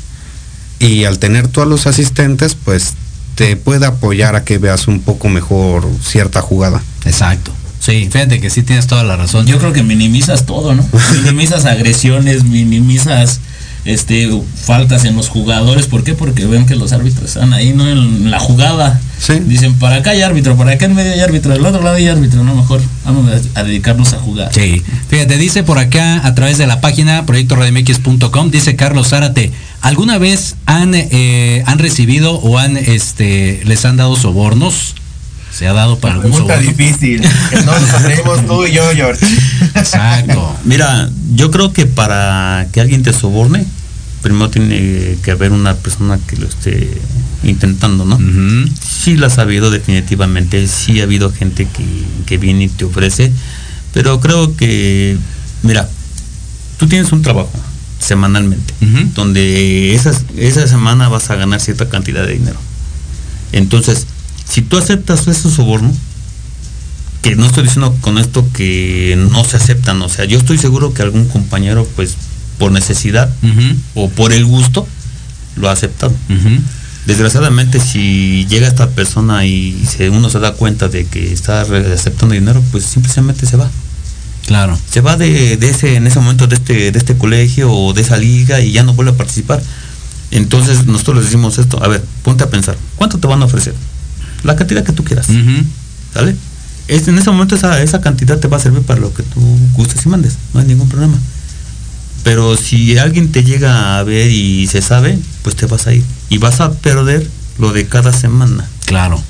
Y al tener tú a los asistentes, pues te puede apoyar a que veas un poco mejor cierta jugada. Exacto. Sí, fíjate que sí tienes toda la razón. Yo creo que minimizas todo, ¿no? minimizas agresiones, minimizas este faltas en los jugadores. ¿Por qué? Porque ven que los árbitros están ahí, ¿no? En la jugada. Sí. Dicen, para acá hay árbitro, para acá en medio hay árbitro, del otro lado hay árbitro, no, mejor vamos a, a dedicarnos a jugar. Sí. Fíjate, dice por acá a través de la página proyectoradmx.com, dice Carlos Zárate, ¿alguna vez han, eh, han recibido o han, este, les han dado sobornos? Se ha dado para algún soborno. difícil, que no nos tú y yo, George. Exacto. Mira, yo creo que para que alguien te soborne, primero tiene que haber una persona que lo esté intentando, ¿no? Uh -huh. Sí las ha habido definitivamente, sí ha habido gente que, que viene y te ofrece, pero creo que, mira, tú tienes un trabajo semanalmente, uh -huh. donde esas, esa semana vas a ganar cierta cantidad de dinero. Entonces, si tú aceptas ese soborno, que no estoy diciendo con esto que no se aceptan, o sea, yo estoy seguro que algún compañero, pues, por necesidad uh -huh. o por el gusto, lo ha aceptado. Uh -huh. Desgraciadamente, si llega esta persona y se, uno se da cuenta de que está aceptando dinero, pues simplemente se va. Claro. Se va de, de, ese, en ese momento de este, de este colegio o de esa liga y ya no vuelve a participar. Entonces nosotros les decimos esto, a ver, ponte a pensar, ¿cuánto te van a ofrecer? La cantidad que tú quieras. Uh -huh. ¿Sale? Es, en ese momento esa, esa cantidad te va a servir para lo que tú gustes y mandes, no hay ningún problema. Pero si alguien te llega a ver y se sabe, pues te vas a ir. Y vas a perder lo de cada semana. Claro.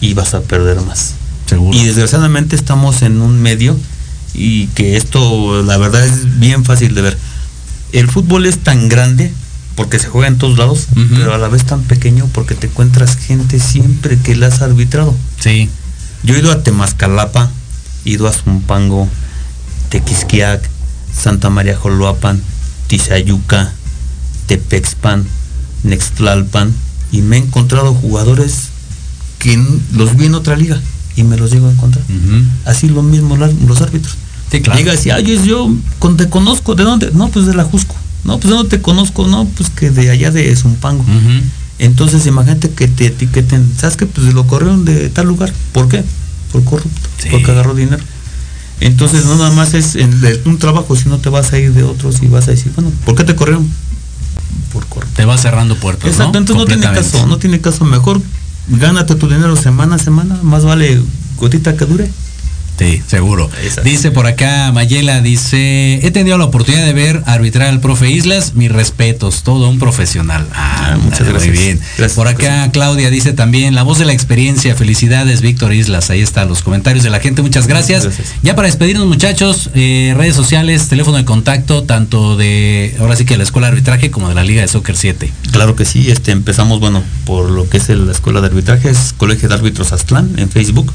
Y vas a perder más. Seguro. Y desgraciadamente estamos en un medio y que esto la verdad es bien fácil de ver. El fútbol es tan grande porque se juega en todos lados, uh -huh. pero a la vez tan pequeño porque te encuentras gente siempre que la has arbitrado. Sí. Yo he ido a Temascalapa, he ido a Zumpango, Tequisquiac, Santa María Joloapan, Tizayuca, Tepexpan, Nextlalpan y me he encontrado jugadores que los vi en otra liga y me los llego a encontrar. Uh -huh. Así lo mismo los árbitros. Sí, claro. Llega y dice, ay, yo te conozco, ¿de dónde? No, pues de la Jusco. No, pues no te conozco, no, pues que de allá de Zumpango. Uh -huh. Entonces imagínate que te etiqueten, ¿sabes qué? Pues lo corrieron de tal lugar. ¿Por qué? Por corrupto, sí. porque agarró dinero. Entonces no nada más es en un trabajo, si no te vas a ir de otros y vas a decir, bueno, ¿por qué te corrieron? Por corrupto. Te vas cerrando puertas. Exacto, ¿no? entonces no tiene caso, no tiene caso. Mejor gánate tu dinero semana a semana, más vale gotita que dure. Sí, seguro. Exacto. Dice por acá Mayela, dice, he tenido la oportunidad de ver arbitrar al profe Islas, mis respetos, todo un profesional. Ah, ah muchas gracias. Muy bien. Gracias, por acá gracias. Claudia dice también, la voz de la experiencia, felicidades Víctor Islas, ahí están los comentarios de la gente, muchas gracias. Ya para despedirnos muchachos, eh, redes sociales, teléfono de contacto, tanto de, ahora sí que la Escuela de Arbitraje como de la Liga de Soccer 7. Claro que sí, este empezamos, bueno, por lo que es la Escuela de Arbitraje, es Colegio de Árbitros Aztlán en Facebook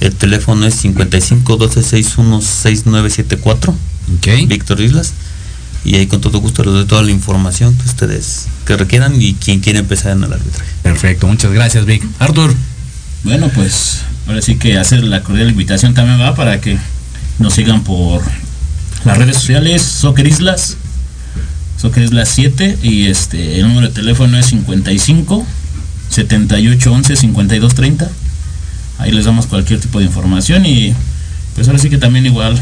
el teléfono es 55 12 61 6974. Ok. Víctor Islas. Y ahí con todo gusto les doy toda la información que ustedes que requieran y quien quiera empezar en el arbitraje. Perfecto, muchas gracias, Vic. Artur. Bueno, pues ahora sí que hacer la cordial invitación también va para que nos sigan por las redes sociales Soccer Islas, Soccer Islas 7 y este el número de teléfono es 55 78 11 52 30 ahí les damos cualquier tipo de información y pues ahora sí que también igual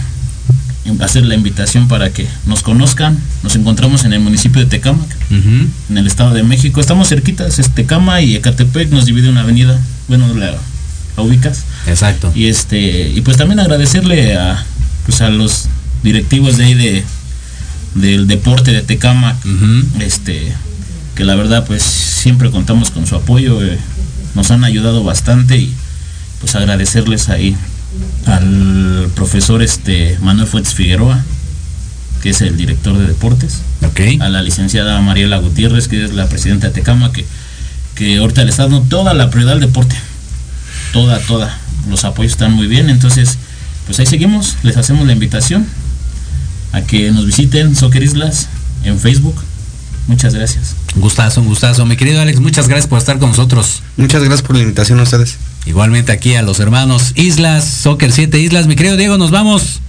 hacer la invitación para que nos conozcan. Nos encontramos en el municipio de Tecámac, en el Estado de México. Estamos cerquitas, es Tecama y Ecatepec nos divide una avenida. Bueno, la, la ubicas. Exacto. Y este y pues también agradecerle a pues a los directivos de ahí de del deporte de Tecama, este que la verdad pues siempre contamos con su apoyo, eh, nos han ayudado bastante y pues agradecerles ahí al profesor este Manuel Fuentes Figueroa, que es el director de deportes, a la licenciada Mariela Gutiérrez, que es la presidenta de Tecama, que, que ahorita le está dando toda la prioridad al deporte, toda, toda, los apoyos están muy bien, entonces pues ahí seguimos, les hacemos la invitación a que nos visiten Soccer Islas en Facebook. Muchas gracias. Gustazo, un gustazo. Mi querido Alex, muchas gracias por estar con nosotros. Muchas gracias por la invitación a ustedes. Igualmente aquí a los hermanos Islas, Soccer 7 Islas. Mi querido Diego, nos vamos.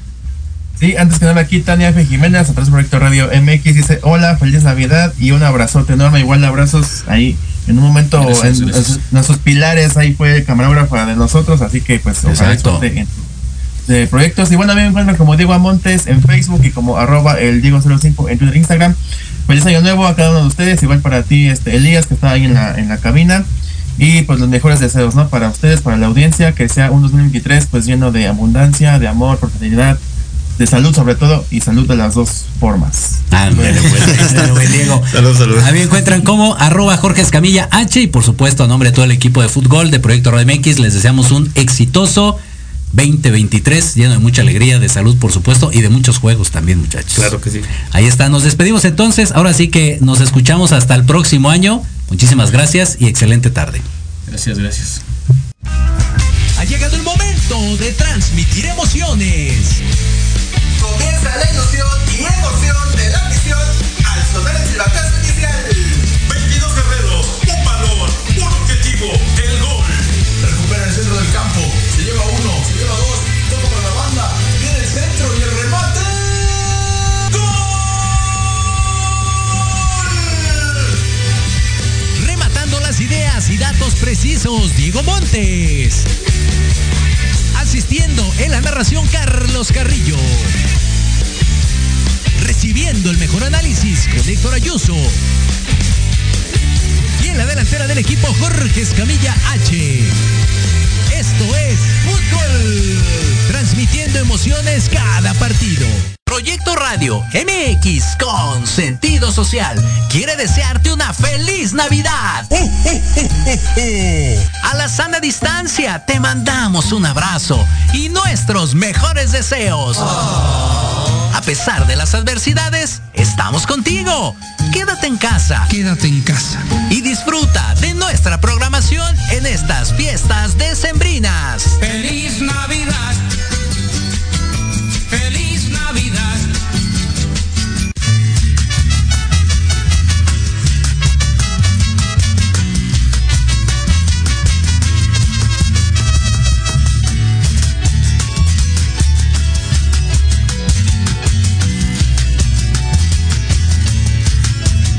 Sí, antes que nada aquí Tania F. Jiménez, a través del proyecto Radio MX, dice hola, feliz Navidad y un abrazote enorme, igual abrazos ahí. En un momento, Gracias, en, gracias. en nuestros pilares, ahí fue camarógrafa de nosotros, así que pues Exacto. de proyectos. Y bueno, a mí me encuentran como Diego Amontes en Facebook y como arroba el Diego05 en Twitter e Instagram. Feliz año nuevo a cada uno de ustedes, igual para ti, este Elías, que está ahí en la, en la cabina. Y pues los mejores deseos, ¿no? Para ustedes, para la audiencia, que sea un 2023 pues lleno de abundancia, de amor, prosperidad, de salud sobre todo, y salud de las dos formas. Ándale, pues, ahí está el buen Diego. Saludos, saludos. A mí encuentran como arroba Jorge Escamilla H y por supuesto a nombre de todo el equipo de fútbol de Proyecto Radio MX les deseamos un exitoso 2023 lleno de mucha alegría, de salud por supuesto y de muchos juegos también muchachos. Claro que sí. Ahí está, nos despedimos entonces, ahora sí que nos escuchamos hasta el próximo año. Muchísimas gracias y excelente tarde. Gracias, gracias. Ha llegado el momento de transmitir emociones. Comienza la ilusión precisos, Diego Montes. Asistiendo en la narración, Carlos Carrillo. Recibiendo el mejor análisis con Héctor Ayuso. Y en la delantera del equipo, Jorge Escamilla H. Esto es Fútbol. Transmitiendo emociones cada partido. Proyecto Radio MX con sentido social quiere desearte una feliz Navidad. A la sana distancia te mandamos un abrazo y nuestros mejores deseos. A pesar de las adversidades, estamos contigo. Quédate en casa. Quédate en casa. Y disfruta de nuestra programación en estas fiestas decembrinas. ¡Feliz Navidad!